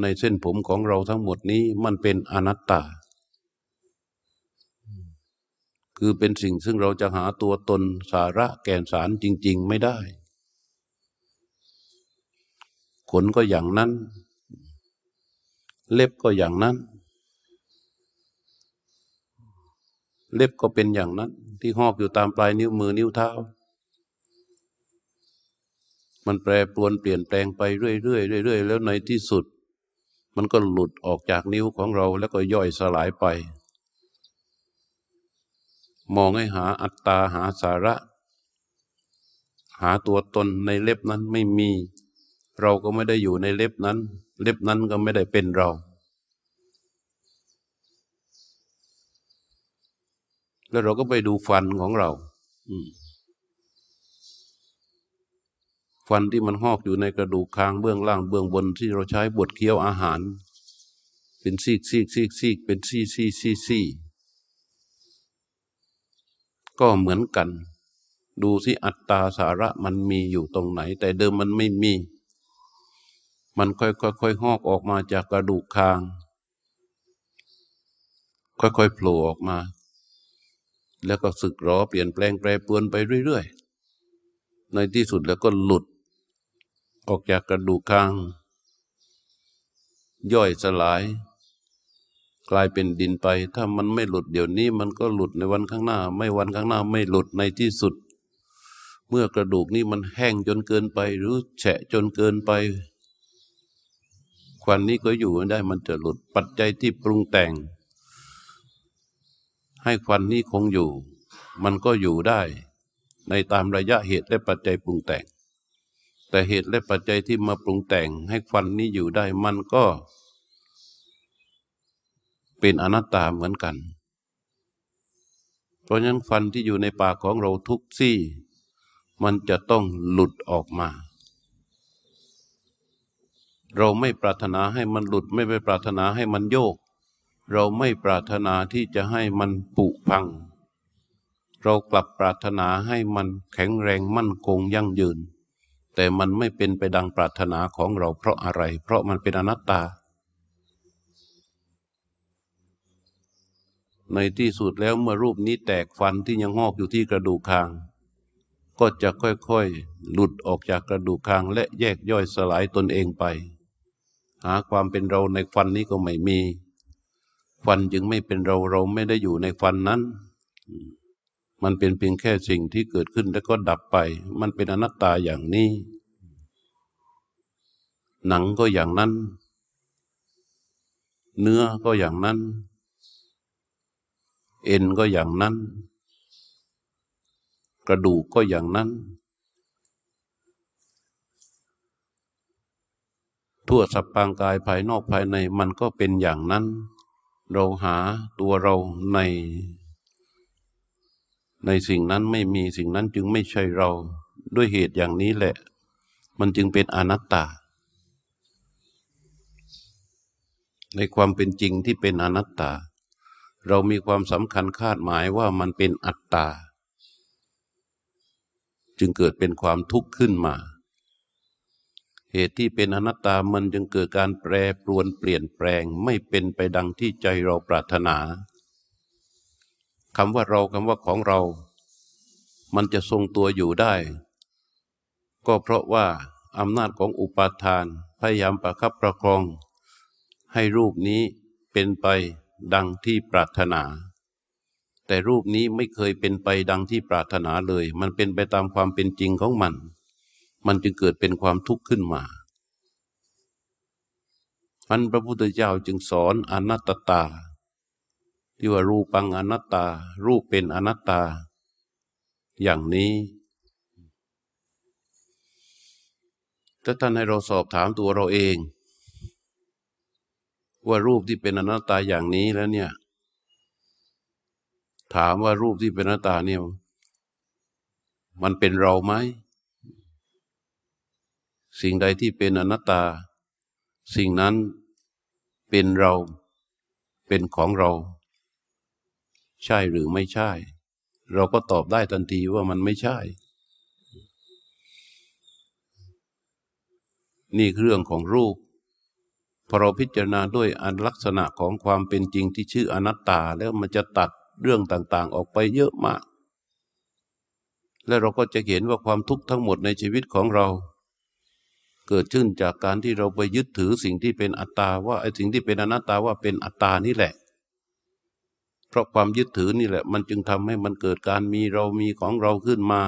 ในเส้นผมของเราทั้งหมดนี้มันเป็นอนัตตา คือเป็นสิ่งซึ่งเราจะหาตัวตนสาระแก่นสารจริง ๆ ไม่ได้ ขนก็อย่างนั้น เล็บก็อย่างนั้น เล็บก็เป็นอย่างนั้น ที่หอกอยู่ตามปลายนิ้วมือนิ้วเท้า มันแปรปรวนเปลี่ยนแปลงไปเรื่อยๆเรื่อยๆแล้วในที่สุด มันก็หลุดออกจากนิ้วของเราแล้วก็ย่อยสลายไป มองให้หาอัตตาหาสาระ หาตัวตนในเล็บนั้นไม่มี เราก็ไม่ได้อยู่ในเล็บนั้น เล็บนั้นก็ไม่ได้เป็นเรา แล้วเราก็ไปดูฟันของเรา ฟันที่มันหอกอยู่ในกระดูกคางเบื้องล่างเบื้องบนที่เราใช้บดเคี้ยวอาหาร เป็นซีกซีกซีกซีกเป็นซีซีซีซีก็เหมือนกัน ดูสิอัตตาสาระมันมีอยู่ตรงไหน แต่เดิมมันไม่มี มันค่อยๆหอกออกมาจากกระดูกคาง ค่อยๆโผล่ออกมา แล้วก็สึกหรอเปลี่ยนแปลงแปรปรวนไปเรื่อยๆในที่สุดแล้วก็หลุด ออกจากกระดูกคาง ย่อยสลาย กลายเป็นดินไป ถ้ามันไม่หลุดเดี๋ยวนี้ มันก็หลุดในวันข้างหน้า ไม่วันข้างหน้าไม่หลุดในที่สุด เมื่อกระดูกนี้มันแห้งจนเกินไป หรือแฉะจนเกินไปควันนี้ก็อยู่ไม่ได้มันจะหลุดปัจจัยที่ปรุงแต่ง ให้ควันนี้คงอยู่ มันก็อยู่ได้ ในตามระยะเหตุและปัจจัยปรุงแต่ง แต่เหตุและปัจจัยที่มาปรุงแต่งให้ควันนี้อยู่ได้มันก็ เป็นอนัตตาเหมือนกัน เพราะฉะนั้นฟันที่อยู่ในปากของเราทุกซี่ มันจะต้องหลุดออกมา เราไม่ปรารถนาให้มันหลุดไม่ไปปรารถนาให้มันโยก เราไม่ปรารถนาที่จะให้มันปุพัง เรากลับปรารถนาให้มันแข็งแรงมั่นคงยั่งยืน แต่มันไม่เป็นไปดังปรารถนาของเราเพราะอะไร เพราะมันเป็นอนัตตา ในที่สุดแล้วเมื่อรูปนี้แตกฟันที่ยังงอกอยู่ที่กระดูกคาง ก็จะค่อยๆ หลุดออกจากกระดูกคางและแยกย่อยสลายตนเองไป หาความเป็นเราในฟันนี้ก็ไม่มี ฟันจึงไม่เป็นเราเราไม่ได้อยู่ในฟันนั้น มันเป็นเพียงแค่สิ่งที่เกิดขึ้นแล้วก็ดับไป มันเป็นอนัตตาอย่างนี้ หนังก็อย่างนั้น เนื้อก็อย่างนั้น เอ็นก็อย่างนั้น กระดูกก็อย่างนั้น ทั่วสัพพางกายภายนอกภายในมันก็เป็นอย่างนั้น เราหาตัวเราใน ในสิ่งนั้นไม่มีสิ่งนั้นจึงไม่ใช่เราด้วยเหตุอย่างนี้แหละ มันจึงเป็นอนัตตา ในความเป็นจริงที่เป็นอนัตตา เรามีความสำคัญคาดหมายว่ามันเป็นอัตตา จึงเกิดเป็นความทุกข์ขึ้นมา เหตุที่เป็นอนัตตามันจึงเกิดการแปรปรวนเปลี่ยนแปลงไม่เป็นไปดังที่ใจเราปรารถนา คำว่าเราคำว่าของเรา มันจะทรงตัวอยู่ได้ ก็เพราะว่าอำนาจของอุปาทาน พยายามประคับประคอง ให้รูปนี้เป็นไปดังที่ปรารถนา แต่รูปนี้ไม่เคยเป็นไปดังที่ปรารถนาเลย มันเป็นไปตามความเป็นจริงของมัน มันจึงเกิดเป็นความทุกข์ขึ้นมาพันพระพุทธเจ้าจึงสอนอนัตตา ที่ว่ารูปังอนัตตา รูปเป็นอนัตตา อย่างนี้ ถ้าท่านให้เราสอบถามตัวเราเอง ว่ารูปที่เป็นอนัตตาอย่างนี้แล้วเนี่ย ถามว่ารูปที่เป็นอนัตตาเนี่ย มันเป็นเราไหม สิ่งใดที่เป็นอนัตตา สิ่งนั้นเป็นเราเป็นของเรา ใช่หรือไม่ใช่ เราก็ตอบได้ทันทีว่ามันไม่ใช่ นี่คือเรื่องของรูปพอเราพิจารณาด้วยอันลักษณะของความเป็นจริงที่ชื่ออนัตตาแล้วมันจะตัดเรื่องต่างๆ ออกไปเยอะมาก และเราก็จะเห็นว่าความทุกข์ทั้งหมดในชีวิตของเรา เกิดขึ้นจากการที่เราไปยึดถือสิ่งที่เป็นอัตตาว่าไอ้สิ่งที่เป็นอนัตตาว่าเป็นอัตตานี่แหละ เพราะความยึดถือนี่แหละ มันจึงทำให้มันเกิดการมีเรามีของเราขึ้นมา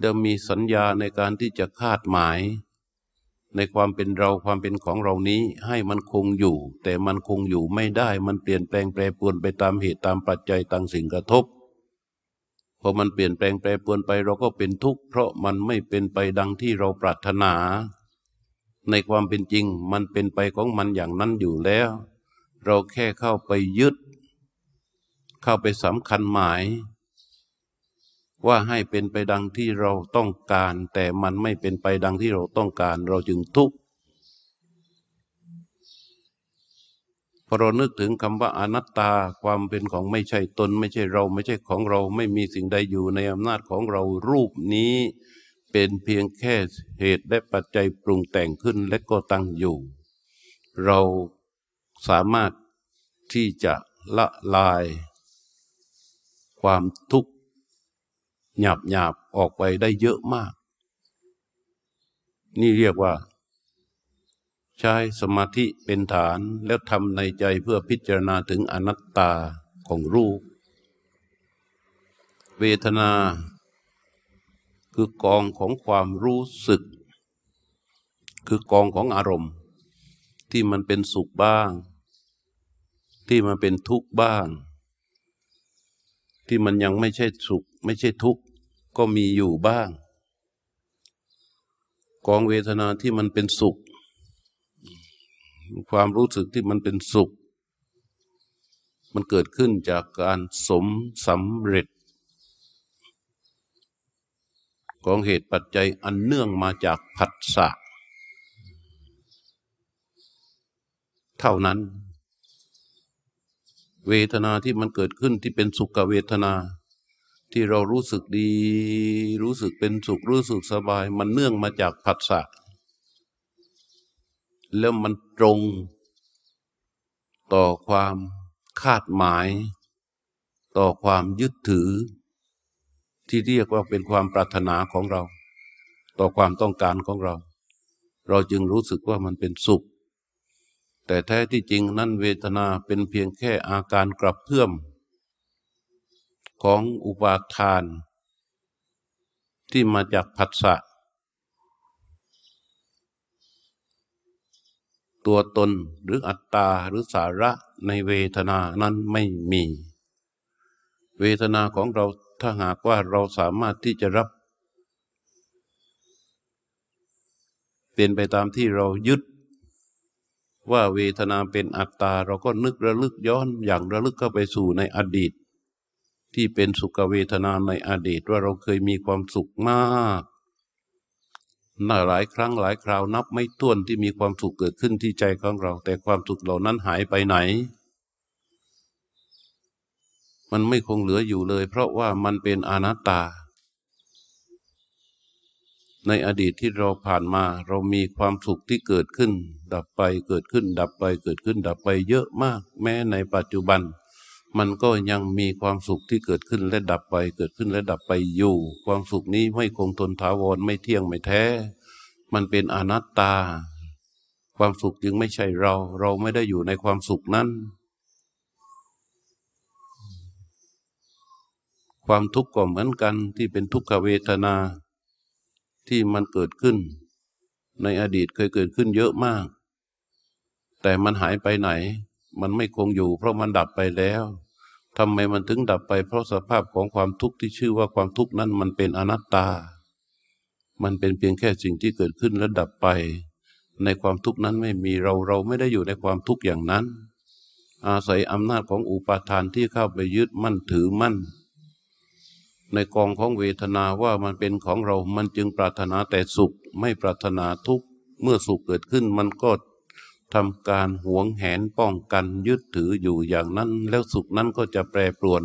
เดิมมีสัญญาในการที่จะคาดหมาย ในความเป็นเราความเป็นของเรานี้ให้มันคงอยู่ แต่มันคงอยู่ไม่ได้มันเปลี่ยนแปลงแปรปรวนไปตามเหตุตามปัจจัยตามสิ่งกระทบพอมันเปลี่ยนแปลงแปรปรวนไปเราก็เป็นทุกข์เพราะมันไม่เป็นไปดังที่เราปรารถนา ในความเป็นจริงมันเป็นไปของมันอย่างนั้นอยู่แล้ว เราแค่เข้าไปยึด เข้าไปสำคัญหมาย ว่าให้เป็นไปดังที่เราต้องการ แต่มันไม่เป็นไปดังที่เราต้องการ เราจึงทุกข์พอเรานึกถึงคำว่าอนัตตาความเป็นของไม่ใช่ตน ไม่ใช่เรา ไม่ใช่ของเราไม่มีสิ่งใดอยู่ในอำนาจของเรารูปนี้ เป็นเพียงแค่เหตุและปัจจัยปรุงแต่งขึ้นและก็ตั้งอยู่ เราสามารถที่จะละลาย ความทุกข์หยาบหยาบออกไปได้เยอะมาก นี่เรียกว่า ใช้สมาธิเป็นฐานแล้วทำในใจเพื่อพิจารณาถึงอนัตตาของรูป เวทนา คือกองของความรู้สึก คือกองของอารมณ์ ที่มันเป็นสุขบ้าง ที่มันเป็นทุกข์บ้าง ที่มันยังไม่ใช่สุข ไม่ใช่ทุกข์ ก็มีอยู่บ้าง กองเวทนาที่มันเป็นสุข ความรู้สึกที่มันเป็นสุข มันเกิดขึ้นจากการสมสำเร็จ ของเหตุปัจจัยอันเนื่องมาจากผัสสะเท่านั้น เวทนาที่มันเกิดขึ้นที่เป็นสุขเวทนา ที่เรารู้สึกดี รู้สึกเป็นสุขรู้สึกสบาย มันเนื่องมาจากผัสสะแล้วมันตรงต่อความคาดหมาย ต่อความยึดถือ ที่เรียกว่าเป็นความปรารถนาของเรา ต่อความต้องการของเรา เราจึงรู้สึกว่ามันเป็นสุข แต่แท้ที่จริงนั่นเวทนาเป็นเพียงแค่อาการกลับเพื่อม ของอุปาทาน ที่มาจากผัสสะตัวตนหรืออัตตาหรือสาระในเวทนานั้นไม่มี เวทนาของเราถ้าหากว่าเราสามารถที่จะรับเป็นไปตามที่เรายึด ว่าเวทนาเป็นอัตตา เราก็นึกระลึกย้อนอย่างระลึกเข้าไปสู่ในอดีต ที่เป็นสุขเวทนาในอดีตว่าเราเคยมีความสุขมากน่าหลายครั้งหลายคราวนับไม่ถ้วนที่มีความสุขเกิดขึ้นที่ใจของเรา แต่ความสุขเหล่านั้นหายไปไหน มันไม่คงเหลืออยู่เลย เพราะว่ามันเป็นอนัตตา ในอดีตที่เราผ่านมาเรามีความสุขที่เกิดขึ้น ดับไปเกิดขึ้น ดับไปเกิดขึ้น ดับไปเยอะมาก แม้ในปัจจุบัน มันก็ยังมีความสุขที่เกิดขึ้นและดับไปเกิดขึ้นและดับไปอยู่ ความสุขนี้ไม่คงทนถาวรไม่เที่ยงไม่แท้ มันเป็นอนัตตา ความสุขจึงไม่ใช่เรา เราไม่ได้อยู่ในความสุขนั้นความทุกข์ก็เหมือนกันที่เป็นทุกขเวทนา ที่มันเกิดขึ้น ในอดีตเคยเกิดขึ้นเยอะมาก แต่มันหายไปไหน มันไม่คงอยู่ เพราะมันดับไปแล้วทำไมมันถึงดับไป เพราะสภาพของความทุกข์ที่ชื่อว่าความทุกข์นั้นมันเป็นอนัตตา มันเป็นเพียงแค่สิ่งที่เกิดขึ้นและดับไป ในความทุกข์นั้นไม่มีเราเราไม่ได้อยู่ในความทุกข์อย่างนั้น อาศัยอำนาจของอุปาทานที่เข้าไปยึดมั่นถือมั่น ในกองของเวทนาว่ามันเป็นของเรา มันจึงปรารถนาแต่สุข ไม่ปรารถนาทุกข์ เมื่อสุขเกิดขึ้นมันก็ทำการหวงแหนป้องกันยึดถืออยู่อย่างนั้น แล้วสุขนั้นก็จะแปรปรวน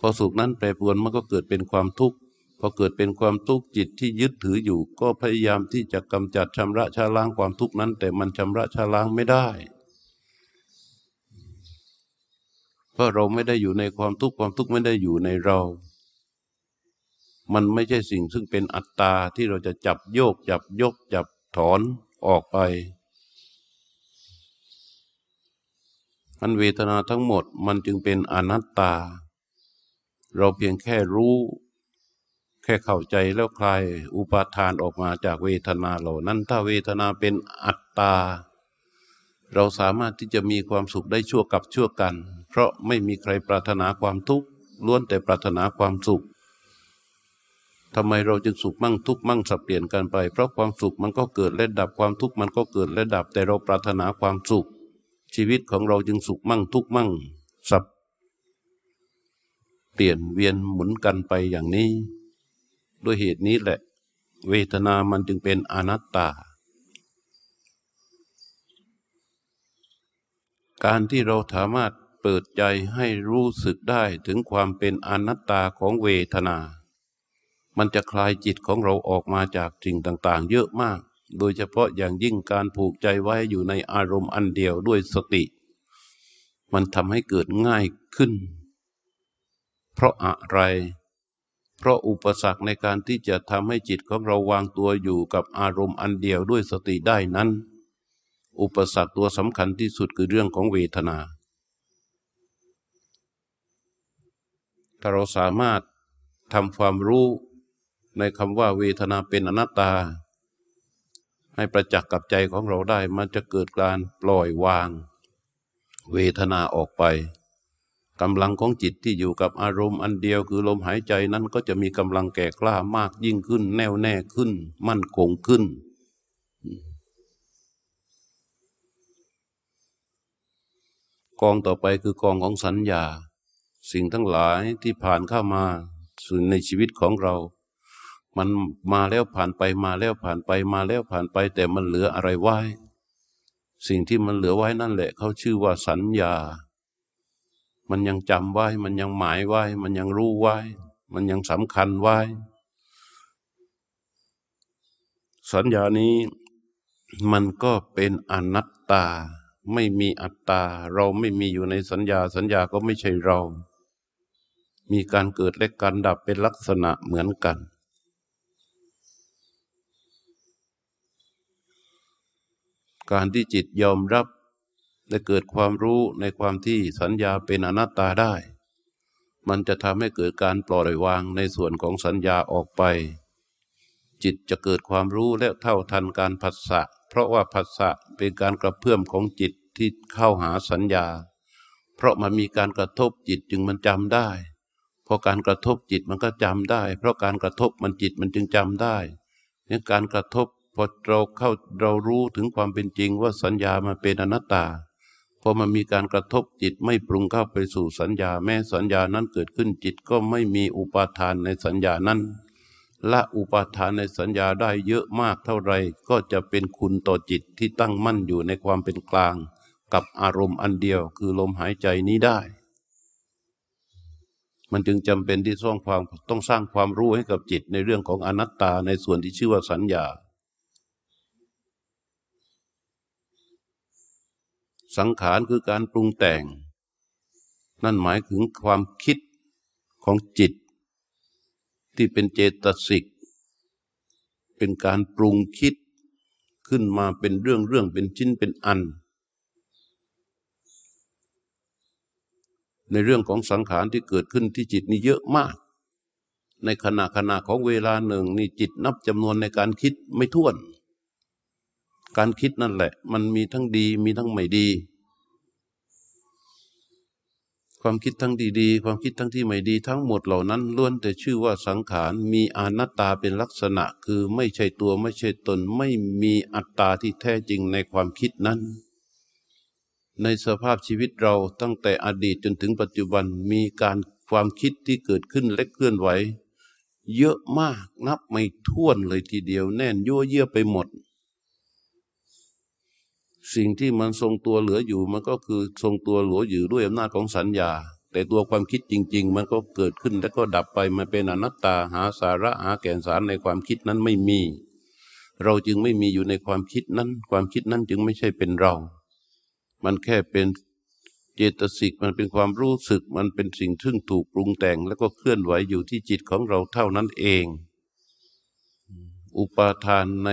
พอสุขนั้นแปรปรวนมันก็เกิดเป็นความทุกข์ พอเกิดเป็นความทุกข์จิตที่ยึดถืออยู่ ก็พยายามที่จะกำจัดชำระชาล้างความทุกข์นั้น แต่มันชำระชาล้างไม่ได้ เพราะเราไม่ได้อยู่ในความทุกข์ความทุกข์ไม่ได้อยู่ในเรา มันไม่ใช่สิ่งซึ่งเป็นอัตตาที่เราจะจับโยก จับยก จับถอนออกไป อันเวทนาทั้งหมดมันจึงเป็นอนัตตา เราเพียงแค่รู้ แค่เข้าใจแล้วคลายอุปาทานออกมาจากเวทนาเหล่านั้นถ้าเวทนาเป็นอัตตา เราสามารถที่จะมีความสุขได้ชั่วกับชั่วกัน เพราะไม่มีใครปรารถนาความทุกข์ล้วนแต่ปรารถนาความสุข ทำไมเราจึงสุขมั่งทุกมั่งสับเปลี่ยนกันไป เพราะความสุขมันก็เกิดและดับความทุกข์มันก็เกิดและดับ แต่เราปรารถนาความสุข ชีวิตของเราจึงสุขมั่งทุกมั่ง สับเปลี่ยนเวียนหมุนกันไปอย่างนี้ ด้วยเหตุนี้แหละ เวทนามันจึงเป็นอนัตตา การที่เราสามารถเปิดใจให้รู้สึกได้ถึงความเป็นอนัตตาของเวทนา มันจะคลายจิตของเราออกมาจากสิ่งต่าง ๆ เยอะมาก โดยเฉพาะอย่างยิ่งการผูกใจไว้อยู่ในอารมณ์อันเดียวด้วยสติ มันทำให้เกิดง่ายขึ้น เพราะอะไร เพราะอุปสรรคในการที่จะทำให้จิตของเราวางตัวอยู่กับอารมณ์อันเดียวด้วยสติได้นั้น อุปสรรคตัวสำคัญที่สุดคือเรื่องของเวทนาถ้าเราสามารถทำความรู้ ในคำว่าเวทนาเป็นอนัตตา ให้ประจักษ์กับใจของเราได้ มันจะเกิดการปล่อยวาง เวทนาออกไปกำลังของจิตที่อยู่กับอารมณ์อันเดียวคือลมหายใจนั้นก็จะมีกำลังแก่กล้ามากยิ่งขึ้น แน่วแน่ขึ้น มั่นคงขึ้น กองต่อไปคือกองของสัญญา สิ่งทั้งหลายที่ผ่านเข้ามาสู่ในชีวิตของเรา มันมาแล้วผ่านไปมาแล้วผ่านไปมาแล้วผ่านไป แต่มันเหลืออะไรไว้ สิ่งที่มันเหลือไว้นั่นแหละเขาชื่อว่าสัญญา มันยังจำไว้ มันยังหมายไว้ มันยังรู้ไว้ มันยังสำคัญไว้ สัญญานี้มันก็เป็นอนัตตา ไม่มีอัตตา เราไม่มีอยู่ในสัญญา สัญญาก็ไม่ใช่เรา มีการเกิดและการดับเป็นลักษณะเหมือนกัน การที่จิตยอมรับและเกิดความรู้ในความที่สัญญาเป็นอนัตตาได้ มันจะทำให้เกิดการปล่อยวางในส่วนของสัญญาออกไป จิตจะเกิดความรู้และเท่าทันการผัสสะ เพราะว่าผัสสะเป็นการกระเพื่อมของจิตที่เข้าหาสัญญา เพราะมันมีการกระทบจิตจึงมันจำได้พอการกระทบจิตมันก็จำได้ เพราะการกระทบมันจิตมันจึงจำได้เนี่ยการกระทบ พอเราเข้าเรารู้ถึงความเป็นจริงว่าสัญญามันเป็นอนัตตาพอมันมีการกระทบจิตไม่ปรุงเข้าไปสู่สัญญา แม้สัญญานั้นเกิดขึ้นจิตก็ไม่มีอุปาทานในสัญญานั้นละอุปาทานในสัญญาได้เยอะมากเท่าไรก็จะเป็นคุณต่อจิตที่ตั้งมั่นอยู่ในความเป็นกลาง กับอารมณ์อันเดียวคือลมหายใจนี้ได้ มันจึงจำเป็นที่ต้องความต้องสร้างความรู้ให้กับจิตในเรื่องของอนัตตาในส่วนที่ชื่อว่าสัญญา สังขารคือการปรุงแต่ง นั่นหมายถึงความคิดของจิต ที่เป็นเจตสิก เป็นการปรุงคิดขึ้นมาเป็นเรื่องเรื่องเป็นชิ้นเป็นอัน ในเรื่องของสังขารที่เกิดขึ้นที่จิตนี่เยอะมาก ในขณะขณะของเวลาหนึ่งนี่จิตนับจำนวนในการคิดไม่ท้วน การคิดนั่นแหละ มันมีทั้งดีมีทั้งไม่ดี ความคิดทั้งดีๆ ความคิดทั้งที่ไม่ดีทั้งหมดเหล่านั้นล้วนแต่ชื่อว่าสังขารมีอนัตตาเป็นลักษณะคือไม่ใช่ตัวไม่ใช่ตน ไม่มีอัตตาที่แท้จริงในความคิดนั้น ในสภาพชีวิตเราตั้งแต่อดีตจนถึงปัจจุบันมีการความคิดที่เกิดขึ้นและเคลื่อนไหวเยอะมากนับไม่ถ้วนเลยทีเดียวแน่นยั่วเยี่ยไปหมด สิ่งที่มันทรงตัวเหลืออยู่ มันก็คือทรงตัวหลัวอยู่ด้วยอำนาจของสัญญา แต่ตัวความคิดจริง ๆ มันก็เกิดขึ้นแล้วก็ดับไปมันเป็นอนัตตาหาสาระหาแก่นสารในความคิดนั้นไม่มี เราจึงไม่มีอยู่ในความคิดนั้น ความคิดนั้นจึงไม่ใช่เป็นเรา มันแค่เป็นเจตสิกมันเป็นความรู้สึกมันเป็นสิ่งทึ่งถูกปรุงแต่ง แล้วก็เคลื่อนไหวอยู่ที่จิตของเราเท่านั้นเอง อุปาทานใน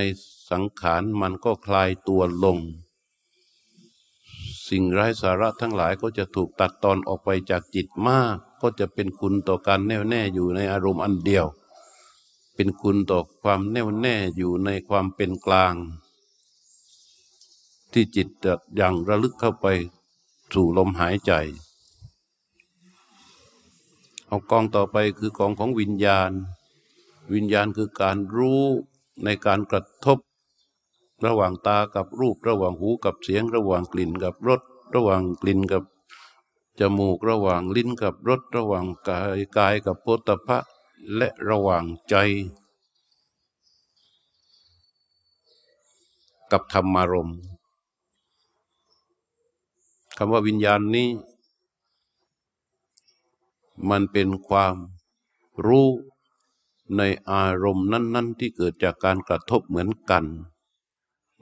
สังขารมันก็คลายตัวลง สิ่งไร้สาระทั้งหลายก็จะถูกตัดตอนออกไปจากจิตมาก ก็จะเป็นคุณต่อการแน่วแน่อยู่ในอารมณ์อันเดียว เป็นคุณต่อความแน่วแน่อยู่ในความเป็นกลาง ที่จิตจะยังระลึกเข้าไปสู่ลมหายใจเอากองต่อไปคือกองของวิญญาณ วิญญาณคือการรู้ในการกระทบ ระหว่างตากับรูป ระหว่างหูกับเสียง ระหว่างกลิ่นกับรส ระหว่างกลิ่นกับจมูก ระหว่างลิ้นกับรส ระหว่างกายกายกับโพธพะและระหว่างใจ กับธรรมารมณ์คำว่าวิญญาณนี้ มันเป็นความรู้ในอารมณ์นั้น ๆ ที่เกิดจากการกระทบเหมือนกัน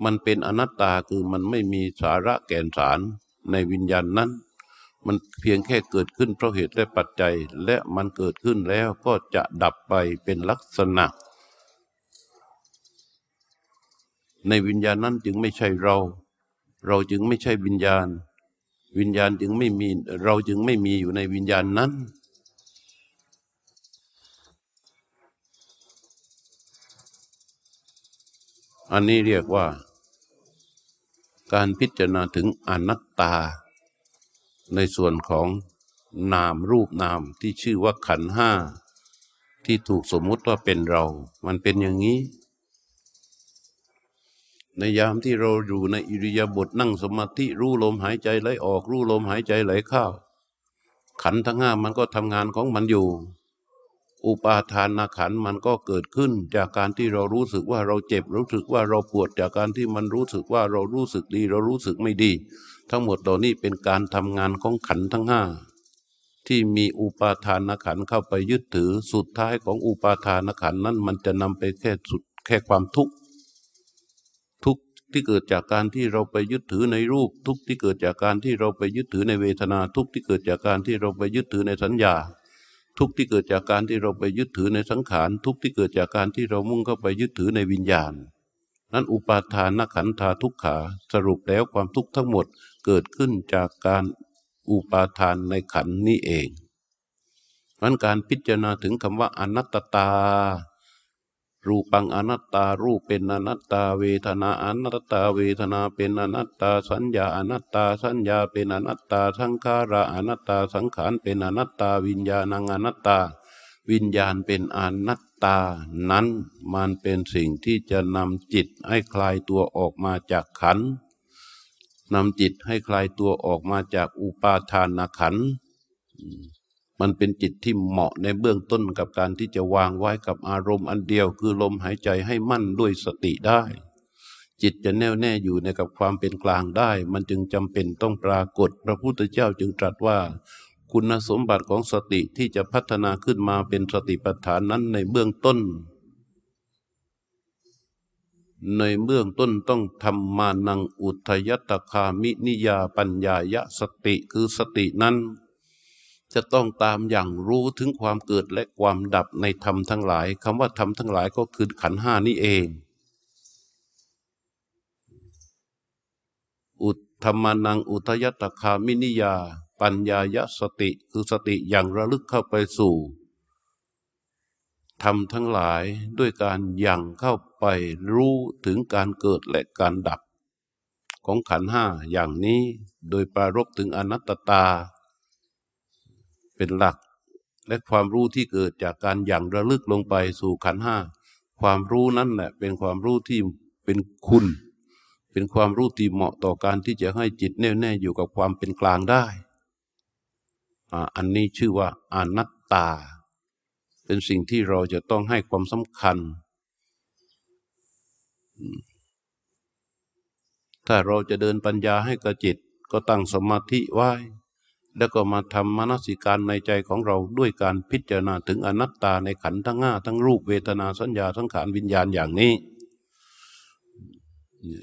มันเป็นอนัตตาคือมันไม่มีสาระแก่นสารในวิญญาณนั้น มันเพียงแค่เกิดขึ้นเพราะเหตุและปัจจัย และมันเกิดขึ้นแล้วก็จะดับไปเป็นลักษณะ ในวิญญาณนั้นจึงไม่ใช่เรา เราจึงไม่ใช่วิญญาณ วิญญาณจึงไม่มีเราจึงไม่มีอยู่ในวิญญาณนั้นอันนี้เรียกว่า การพิจารณาถึงอนัตตา ในส่วนของนามรูปนามที่ชื่อว่าขันห้า ที่ถูกสมมุติว่าเป็นเรา มันเป็นอย่างนี้ ในยามที่เราอยู่ในอิริยาบถนั่งสมาธิรู้ลมหายใจไหลออกรู้ลมหายใจไหลเข้าขันทั้งห้ามันก็ทำงานของมันอยู่ อุปาทานนาขันมันก็เกิดขึ้น จากการที่เรารู้สึกว่าเราเจ็บ รู้สึกว่าเราปวดจากการที่มันรู้สึกว่าเรารู้สึกดี เรารู้สึกไม่ดี ทั้งหมดเหล่านี้เป็นการทำงานของขันทั้งห้าที่มีอุปาทานขันเข้าไปยึดถือสุดท้ายของอุปาทานขันนั้นมันจะนำไปแค่สุดแค่ความทุกข์ทุกที่เกิดจากการที่เราไปยึดถือในรูป ทุกที่เกิดจากการที่เราไปยึดถือในเวทนา ทุกที่เกิดจากการที่เราไปยึดถือในสัญญา ทุกที่เกิดจากการที่เราไปยึดถือในสังขารทุกที่เกิดจากการที่เรามุ่งเข้าไปยึดถือในวิญญาณ นั้นอุปาทานขันธาทุกขาสรุปแล้วความทุกข์ทั้งหมดเกิดขึ้นจากการอุปาทานในขันนี้เองนั้นการพิจารณาถึงคำว่าอนัตตา รูปังอนัตตา รูปเป็นอนัตตา เวทนาอนัตตา เวทนาเป็นอนัตตา สัญญาอนัตตา สัญญาเป็นอนัตตา สังขารอนัตตา สังขารเป็นอนัตตา วิญญาณังอนัตตา วิญญาณเป็นอนัตตา นั้นมันเป็นสิ่งที่จะนำจิตให้คลายตัวออกมาจากขันนำจิตให้คลายตัวออกมาจากอุปาทานขัน มันเป็นจิตที่เหมาะในเบื้องต้นกับการที่จะวางไว้กับอารมณ์อันเดียว คือลมหายใจให้มั่นด้วยสติได้ จิตจะแน่วแน่อยู่ในกับความเป็นกลางได้ มันจึงจำเป็นต้องปรากฏ พระพุทธเจ้าจึงตรัสว่า คุณสมบัติของสติที่จะพัฒนาขึ้นมาเป็นสติปัฏฐานนั้นในเบื้องต้น ในเบื้องต้นต้องทำมานังอุทยตคามินิยาปัญญายะสติคือสตินั้น จะต้องตามอย่างรู้ถึงความเกิดและความดับในธรรมทั้งหลายคำว่าธรรมทั้งหลายก็คือขันห้านี้เอง อุธรรมานังอุทยตคามินิยา ปัญญายสติคือสติอย่างระลึกเข้าไปสู่ทำทั้งหลายด้วยการยังเข้าไปรู้ถึงการเกิดและการดับ ของขันห้าอย่างนี้โดยปรารบถึงอนัตตา เป็นหลัก และความรู้ที่เกิดจากการอย่างระลึกลงไปสู่ขันห้าความรู้นั้นแหละเป็นความรู้ที่เป็นคุณ เป็นความรู้ที่เหมาะต่อการที่จะให้จิตแน่วแน่อยู่กับความเป็นกลางได้อันนี้ชื่อว่าอนัตตา เป็นสิ่งที่เราจะต้องให้ความสำคัญ ถ้าเราจะเดินปัญญาให้กับจิตก็ตั้งสมาธิไว้ แล้วก็มาทำมนสิการในใจของเราด้วยการพิจารณาถึงอนัตตาในขันธ์ทั้งห้าทั้งรูปเวทนาสัญญาทั้งขานวิญญาณอย่างนี้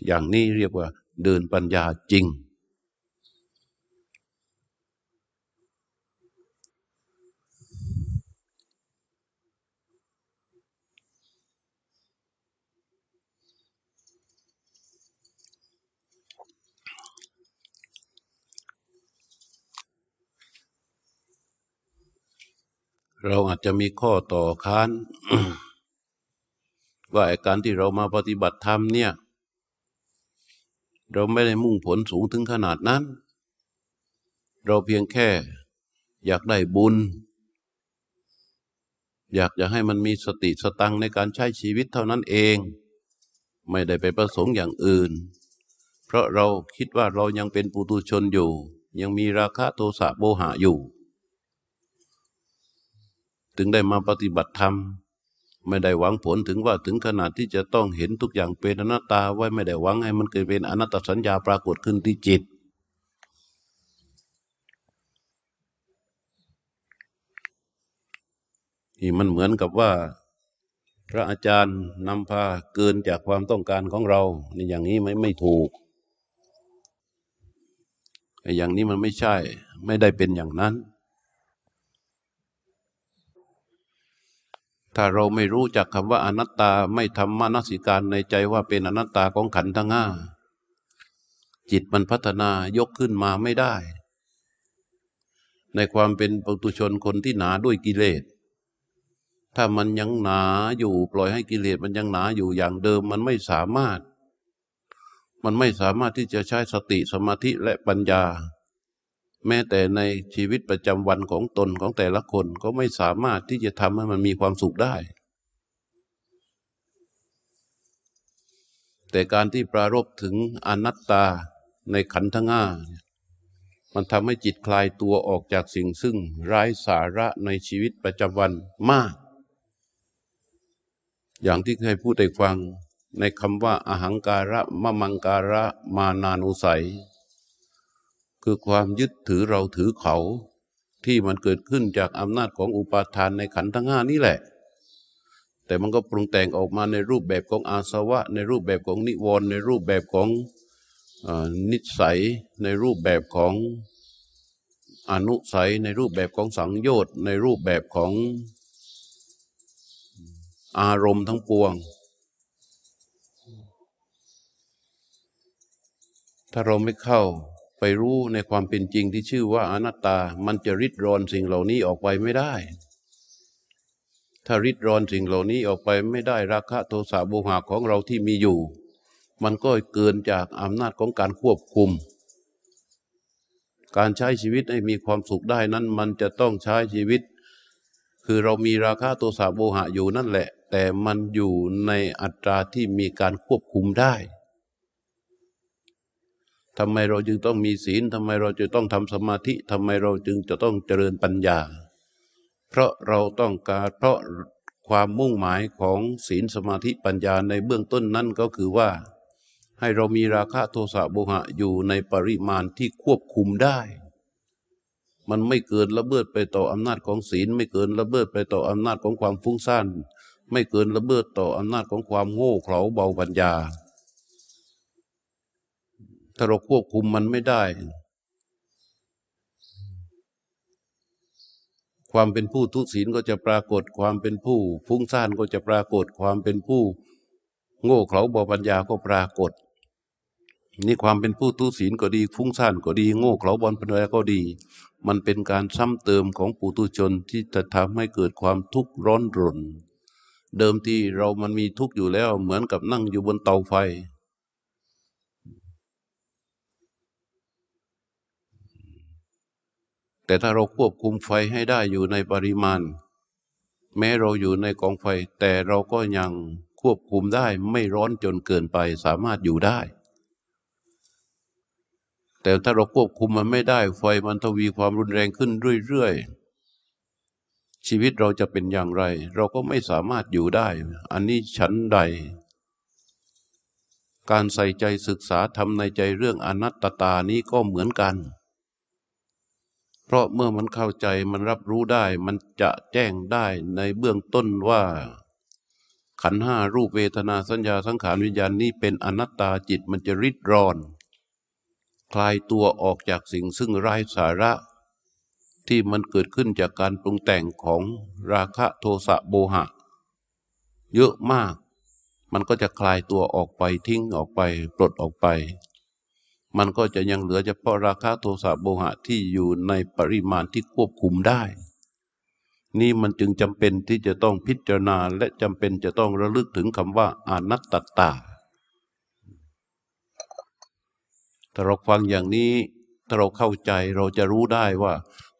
อย่างนี้เรียกว่าเดินปัญญาจริง เราอาจจะมีข้อต่อค้านว่าการที่เรามาปฏิบัติธรรมเนี่ย เราไม่ได้มุ่งผลสูงถึงขนาดนั้น เราเพียงแค่อยากได้บุญ อยากจะให้มันมีสติสตังในการใช้ชีวิตเท่านั้นเอง ไม่ได้ไปประสงค์อย่างอื่น เพราะเราคิดว่าเรายังเป็นปุตุชนอยู่ ยังมีราคะโทสะโบหะอยู่ ถึงได้มาปฏิบัติธรรม ไม่ได้หวังผลถึงว่าถึงขนาดที่จะต้องเห็นทุกอย่างเป็นอนัตตาไว้ไม่ได้หวังให้มันเกิดเป็นอนัตตสัญญาปรากฏขึ้นที่จิต นี่มันเหมือนกับว่า พระอาจารย์นำพาเกินจากความต้องการของเราในอย่างนี้ไม่ไม่ถูกอย่างนี้มันไม่ใช่ไม่ได้เป็นอย่างนั้น ถ้าเราไม่รู้จักคำว่าอนัตตาไม่ทำมานสิการในใจว่าเป็นอนัตตาของขันธ์ทั้งห้าจิตมันพัฒนายกขึ้นมาไม่ได้ ในความเป็นปุตุชนคนที่หนาด้วยกิเลส ถ้ามันยังหนาอยู่ปล่อยให้กิเลสมันยังหนาอยู่อย่างเดิมมันไม่สามารถ มันไม่สามารถที่จะใช้สติสมาธิและปัญญา แม้แต่ในชีวิตประจำวันของตนของแต่ละคนก็ไม่สามารถที่จะทำให้มันมีความสุขได้ แต่การที่ปรารบถึงอนัตตาในขันธ์ทั้งห้ามันทำให้จิตคลายตัวออกจากสิ่งซึ่งร้ายสาระในชีวิตประจำวันมาก อย่างที่เคยพูดให้ฟังในคำว่าอาหังการะมะมังการะมานานุสัย คือความยึดถือเราถือเขา ที่มันเกิดขึ้นจากอำนาจของอุปาทานในขันธ์ทั้งห้านี่แหละ แต่มันก็ปรุงแต่งออกมาในรูปแบบของอาสวะ ในรูปแบบของนิวรณ์ในรูปแบบของนิสัย ในรูปแบบของอนุสัย ในรูปแบบของสังโยชน์ ในรูปแบบของอารมณ์ทั้งปวง ถ้าเราไม่เข้า ไปรู้ในความเป็นจริงที่ชื่อว่าอนัตตา มันจะริดรอนสิ่งเหล่านี้ออกไปไม่ได้ ถ้าริดรอนสิ่งเหล่านี้ออกไปไม่ได้ราคะโทสะโมหะของเราที่มีอยู่ มันก็เกินจากอำนาจของการควบคุม การใช้ชีวิตให้มีความสุขได้นั้น มันจะต้องใช้ชีวิต คือเรามีราคะโทสะโมหะอยู่นั่นแหละ แต่มันอยู่ในอัตราที่มีการควบคุมได้ ทำไมเราจึงต้องมีศีลทำไมเราจะต้องทำสมาธิทำไมเราจึงจะต้องเจริญปัญญา เพราะเราต้องการเพราะความมุ่งหมายของศีลสมาธิปัญญาในเบื้องต้นนั้นก็คือว่า ให้เรามีราคะโทสะโมหะอยู่ในปริมาณที่ควบคุมได้ มันไม่เกินระเบิดไปต่ออำนาจของศีล ไม่เกินระเบิดไปต่ออำนาจของความฟุ้งซ่านไม่เกินระเบิดต่ออำนาจของความโง่เขลาเบาปัญญา ถ้าเราควบคุมมันไม่ได้ ความเป็นผู้ทุศีลก็จะปรากฏความเป็นผู้ฟุ้งซ่านก็จะปรากฏความเป็นผู้ โง่เขลาบอปัญญาก็ปรากฏ นี่ความเป็นผู้ทุศีลก็ดี ฟุ้งซ่านก็ดี โง่เขลาบอปัญญาก็ดี มันเป็นการซ้ำเติมของปุตุชนที่จะทำให้เกิดความทุกข์ร้อนรนเดิมที่เรามันมีทุกข์อยู่แล้วเหมือนกับนั่งอยู่บนเตาไฟ แต่ถ้าเราควบคุมไฟให้ได้อยู่ในปริมาณ แม้เราอยู่ในกองไฟ แต่เราก็ยังควบคุมได้ไม่ร้อนจนเกินไปสามารถอยู่ได้ แต่ถ้าเราควบคุมมันไม่ได้ไฟมันทวีความรุนแรงขึ้นเรื่อยๆ ชีวิตเราจะเป็นอย่างไร เราก็ไม่สามารถอยู่ได้ อันนี้ฉันใด การใส่ใจศึกษาทำในใจเรื่องอนัตตานี้ก็เหมือนกัน เพราะเมื่อมันเข้าใจมันรับรู้ได้ มันจะแจ้งได้ในเบื้องต้นว่า ขันห้ารูปเวทนาสัญญาสังขารวิญญาณนี้เป็นอนัตตาจิตมันจะริดรอน คลายตัวออกจากสิ่งซึ่งไร้สาระ ที่มันเกิดขึ้นจากการปรุงแต่งของราคะโทสะโบหะ เยอะมาก มันก็จะคลายตัวออกไปทิ้งออกไป ปลดออกไป มันก็จะยังเหลือเฉพาะราคาโทสะโบหะที่อยู่ในปริมาณที่ควบคุมได้ นี่มันจึงจำเป็นที่จะต้องพิจารณาและจำเป็นจะต้องระลึกถึงคำว่าอนัตตตาถ้าเราฟังอย่างนี้ถ้าเราเข้าใจเราจะรู้ได้ว่า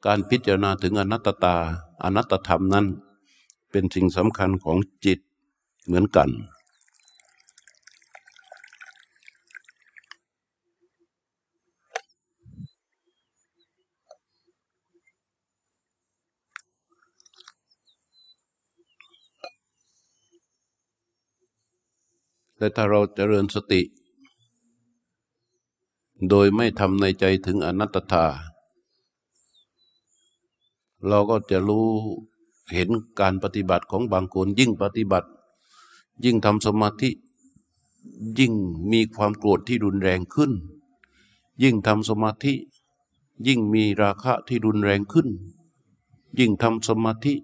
การพิจารณาถึงอนัตตตา อนัตตธรรมนั้น เป็นสิ่งสำคัญของจิตเหมือนกัน และถ้าเราจเจริญสติ โดยไม่ทำในใจถึงอนัตตา เราก็จะรู้เห็นการปฏิบัติของบางคนยิ่งปฏิบัติ ยิ่งทำสมาธิ ยิ่งมีความโกรธที่รุนแรงขึ้น ยิ่งทำสมาธิ ยิ่งมีราคะที่รุนแรงขึ้น ยิ่งทำสมาธิ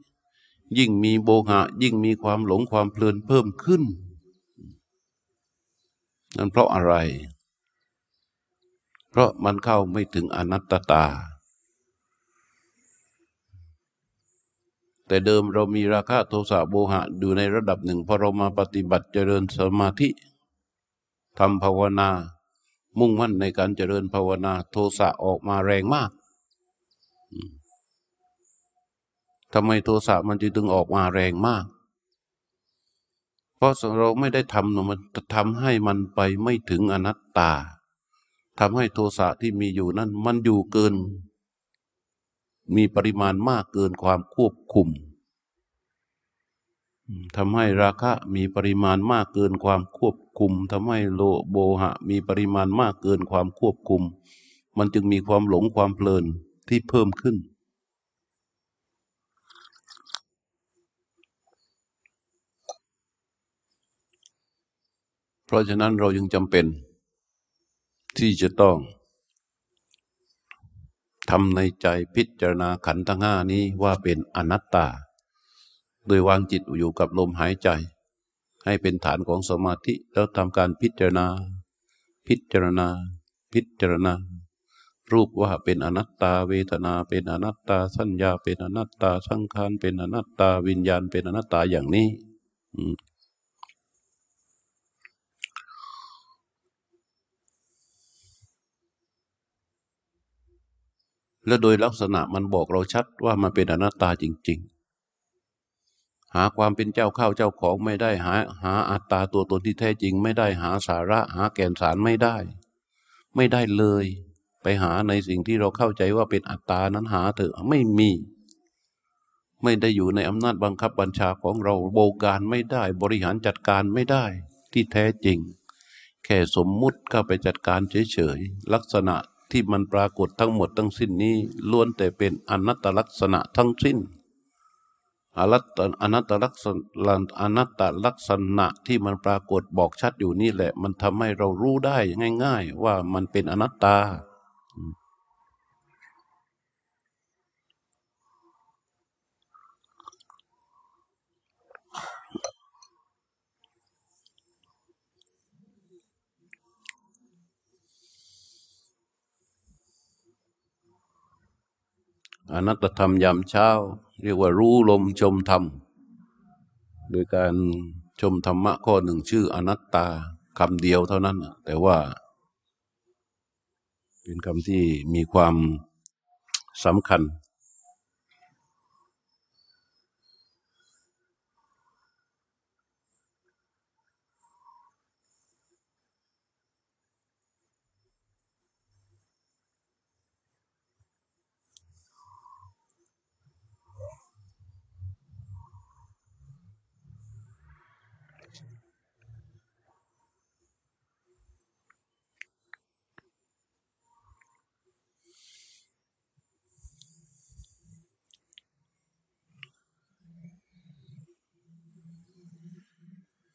ยิ่งมีโบหะ ยิ่งมีความหลงความเพลินเพิ่มขึ้น นั่นเพราะอะไร เพราะมันเข้าไม่ถึงอนัตตา แต่เดิมเรามีราคะโทสะโบหะอยู่ในระดับหนึ่งพอเรามาปฏิบัติเจริญสมาธิทำภาวนา มุ่งมั่นในการเจริญภาวนา โทสะออกมาแรงมากทำไมโทสะมันจึงถึงออกมาแรงมาก เพราะเราไม่ได้ทำมันทำให้มันไปไม่ถึงอนัตตาทำให้โทสะที่มีอยู่นั้น มันอยู่เกิน มีปริมาณมากเกินความควบคุมทำให้ราคะมีปริมาณมากเกินความควบคุมทำให้โลโบหะ มีปริมาณมากเกินความควบคุม มันจึงมีความหลงความเพลินที่เพิ่มขึ้น ราะฉะนั้นเรายังจำเป็น ที่จะต้องทำในใจพิจารณาขันธ์ทั้งห้านี้ว่าเป็นอนัตตา โดยวางจิตอยู่กับลมหายใจ ให้เป็นฐานของสมาธิแล้วทำการพิจารณา พิจารณา พิจารณา รูปว่าเป็นอนัตตา เวทนาเป็นอนัตตา สัญญาเป็นอนัตตา สังขารเป็นอนัตตา วิญญาณเป็นอนัตตาอย่างนี้ และโดยลักษณะมันบอกเราชัดว่ามันเป็นอนัตตาจริง ๆ หาความเป็นเจ้าข้าวเจ้าของไม่ได้หา หาอัตตาตัวตนที่แท้จริง ไม่ได้หาสาระ หาแก่นสารไม่ได้ ไม่ได้เลย ไปหาในสิ่งที่เราเข้าใจว่าเป็นอัตตานั้นหาเถอะไม่มี ไม่ได้อยู่ในอำนาจบังคับบัญชาของเราโบการไม่ได้ บริหารจัดการไม่ได้ที่แท้จริง แค่สมมุติเข้าไปจัดการเฉยๆลักษณะ ที่มันปรากฏทั้งหมดทั้งสิ้นนี้ล้วนแต่เป็นอนัตตลักษณะทั้งสิ้นอนัตตอนัตตลักษณะอนัตตลักษณะที่มันปรากฏบอกชัดอยู่นี่แหละ มันทำให้เรารู้ได้ง่าย ๆ ว่ามันเป็นอนัตตา อนัตตธรรมยามเช้า เรียกว่ารู้ลมชมธรรม โดยการชมธรรมะข้อหนึ่งชื่ออนัตตาคำเดียวเท่านั้น แต่ว่า เป็นคำที่มีความสำคัญ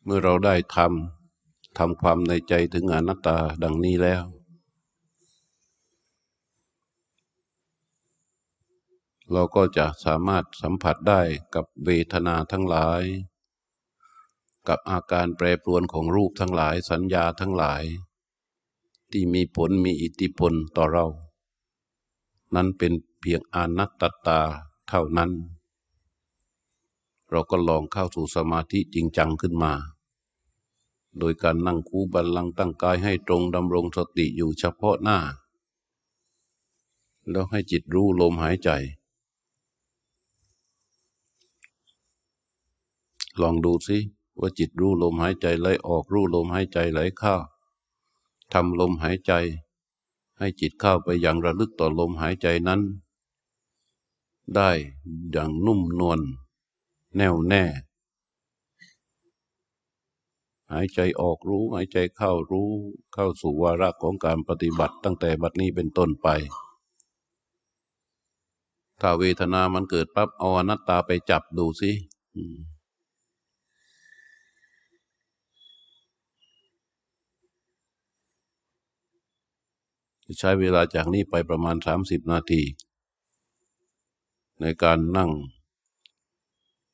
เมื่อเราได้ทำทำความในใจถึงอนัตตาดังนี้แล้ว เราก็จะสามารถสัมผัสได้กับเวทนาทั้งหลาย กับอาการแปรปรวนของรูปทั้งหลายสัญญาทั้งหลาย ที่มีผลมีอิทธิพลต่อเรา นั้นเป็นเพียงอนัตตาเท่านั้นเราก็ลองเข้าสู่สมาธิจริงจังขึ้นมา โดยการนั่งคูบัลลังตั้งกายให้ตรงดำรงสติอยู่เฉพาะหน้า แล้วให้จิตรู้ลมหายใจ ลองดูสิว่าจิตรู้ลมหายใจไหลออกรู้ลมหายใจไหลเข้าทำลมหายใจ ให้จิตเข้าไปอย่างระลึกต่อลมหายใจนั้น ได้อย่างนุ่มนวลแน่วแน่ หายใจออกรู้ หายใจเข้ารู้ เข้าสู่วาระของการปฏิบัติตั้งแต่บัดนี้เป็นต้นไป ถ้าเวทนามันเกิดปั๊บเอาอนัตตาไปจับดูสิใช้เวลาจากนี้ไปประมาณสามสิบนาที ในการนั่ง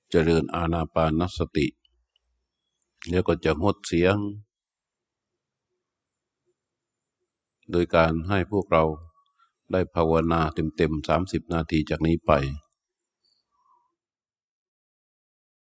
เจริญอาณาปานสติ แล้วก็จะงดเสียง โดยการให้พวกเราได้ภาวนาเต็มๆสามสิบนาทีจากนี้ไป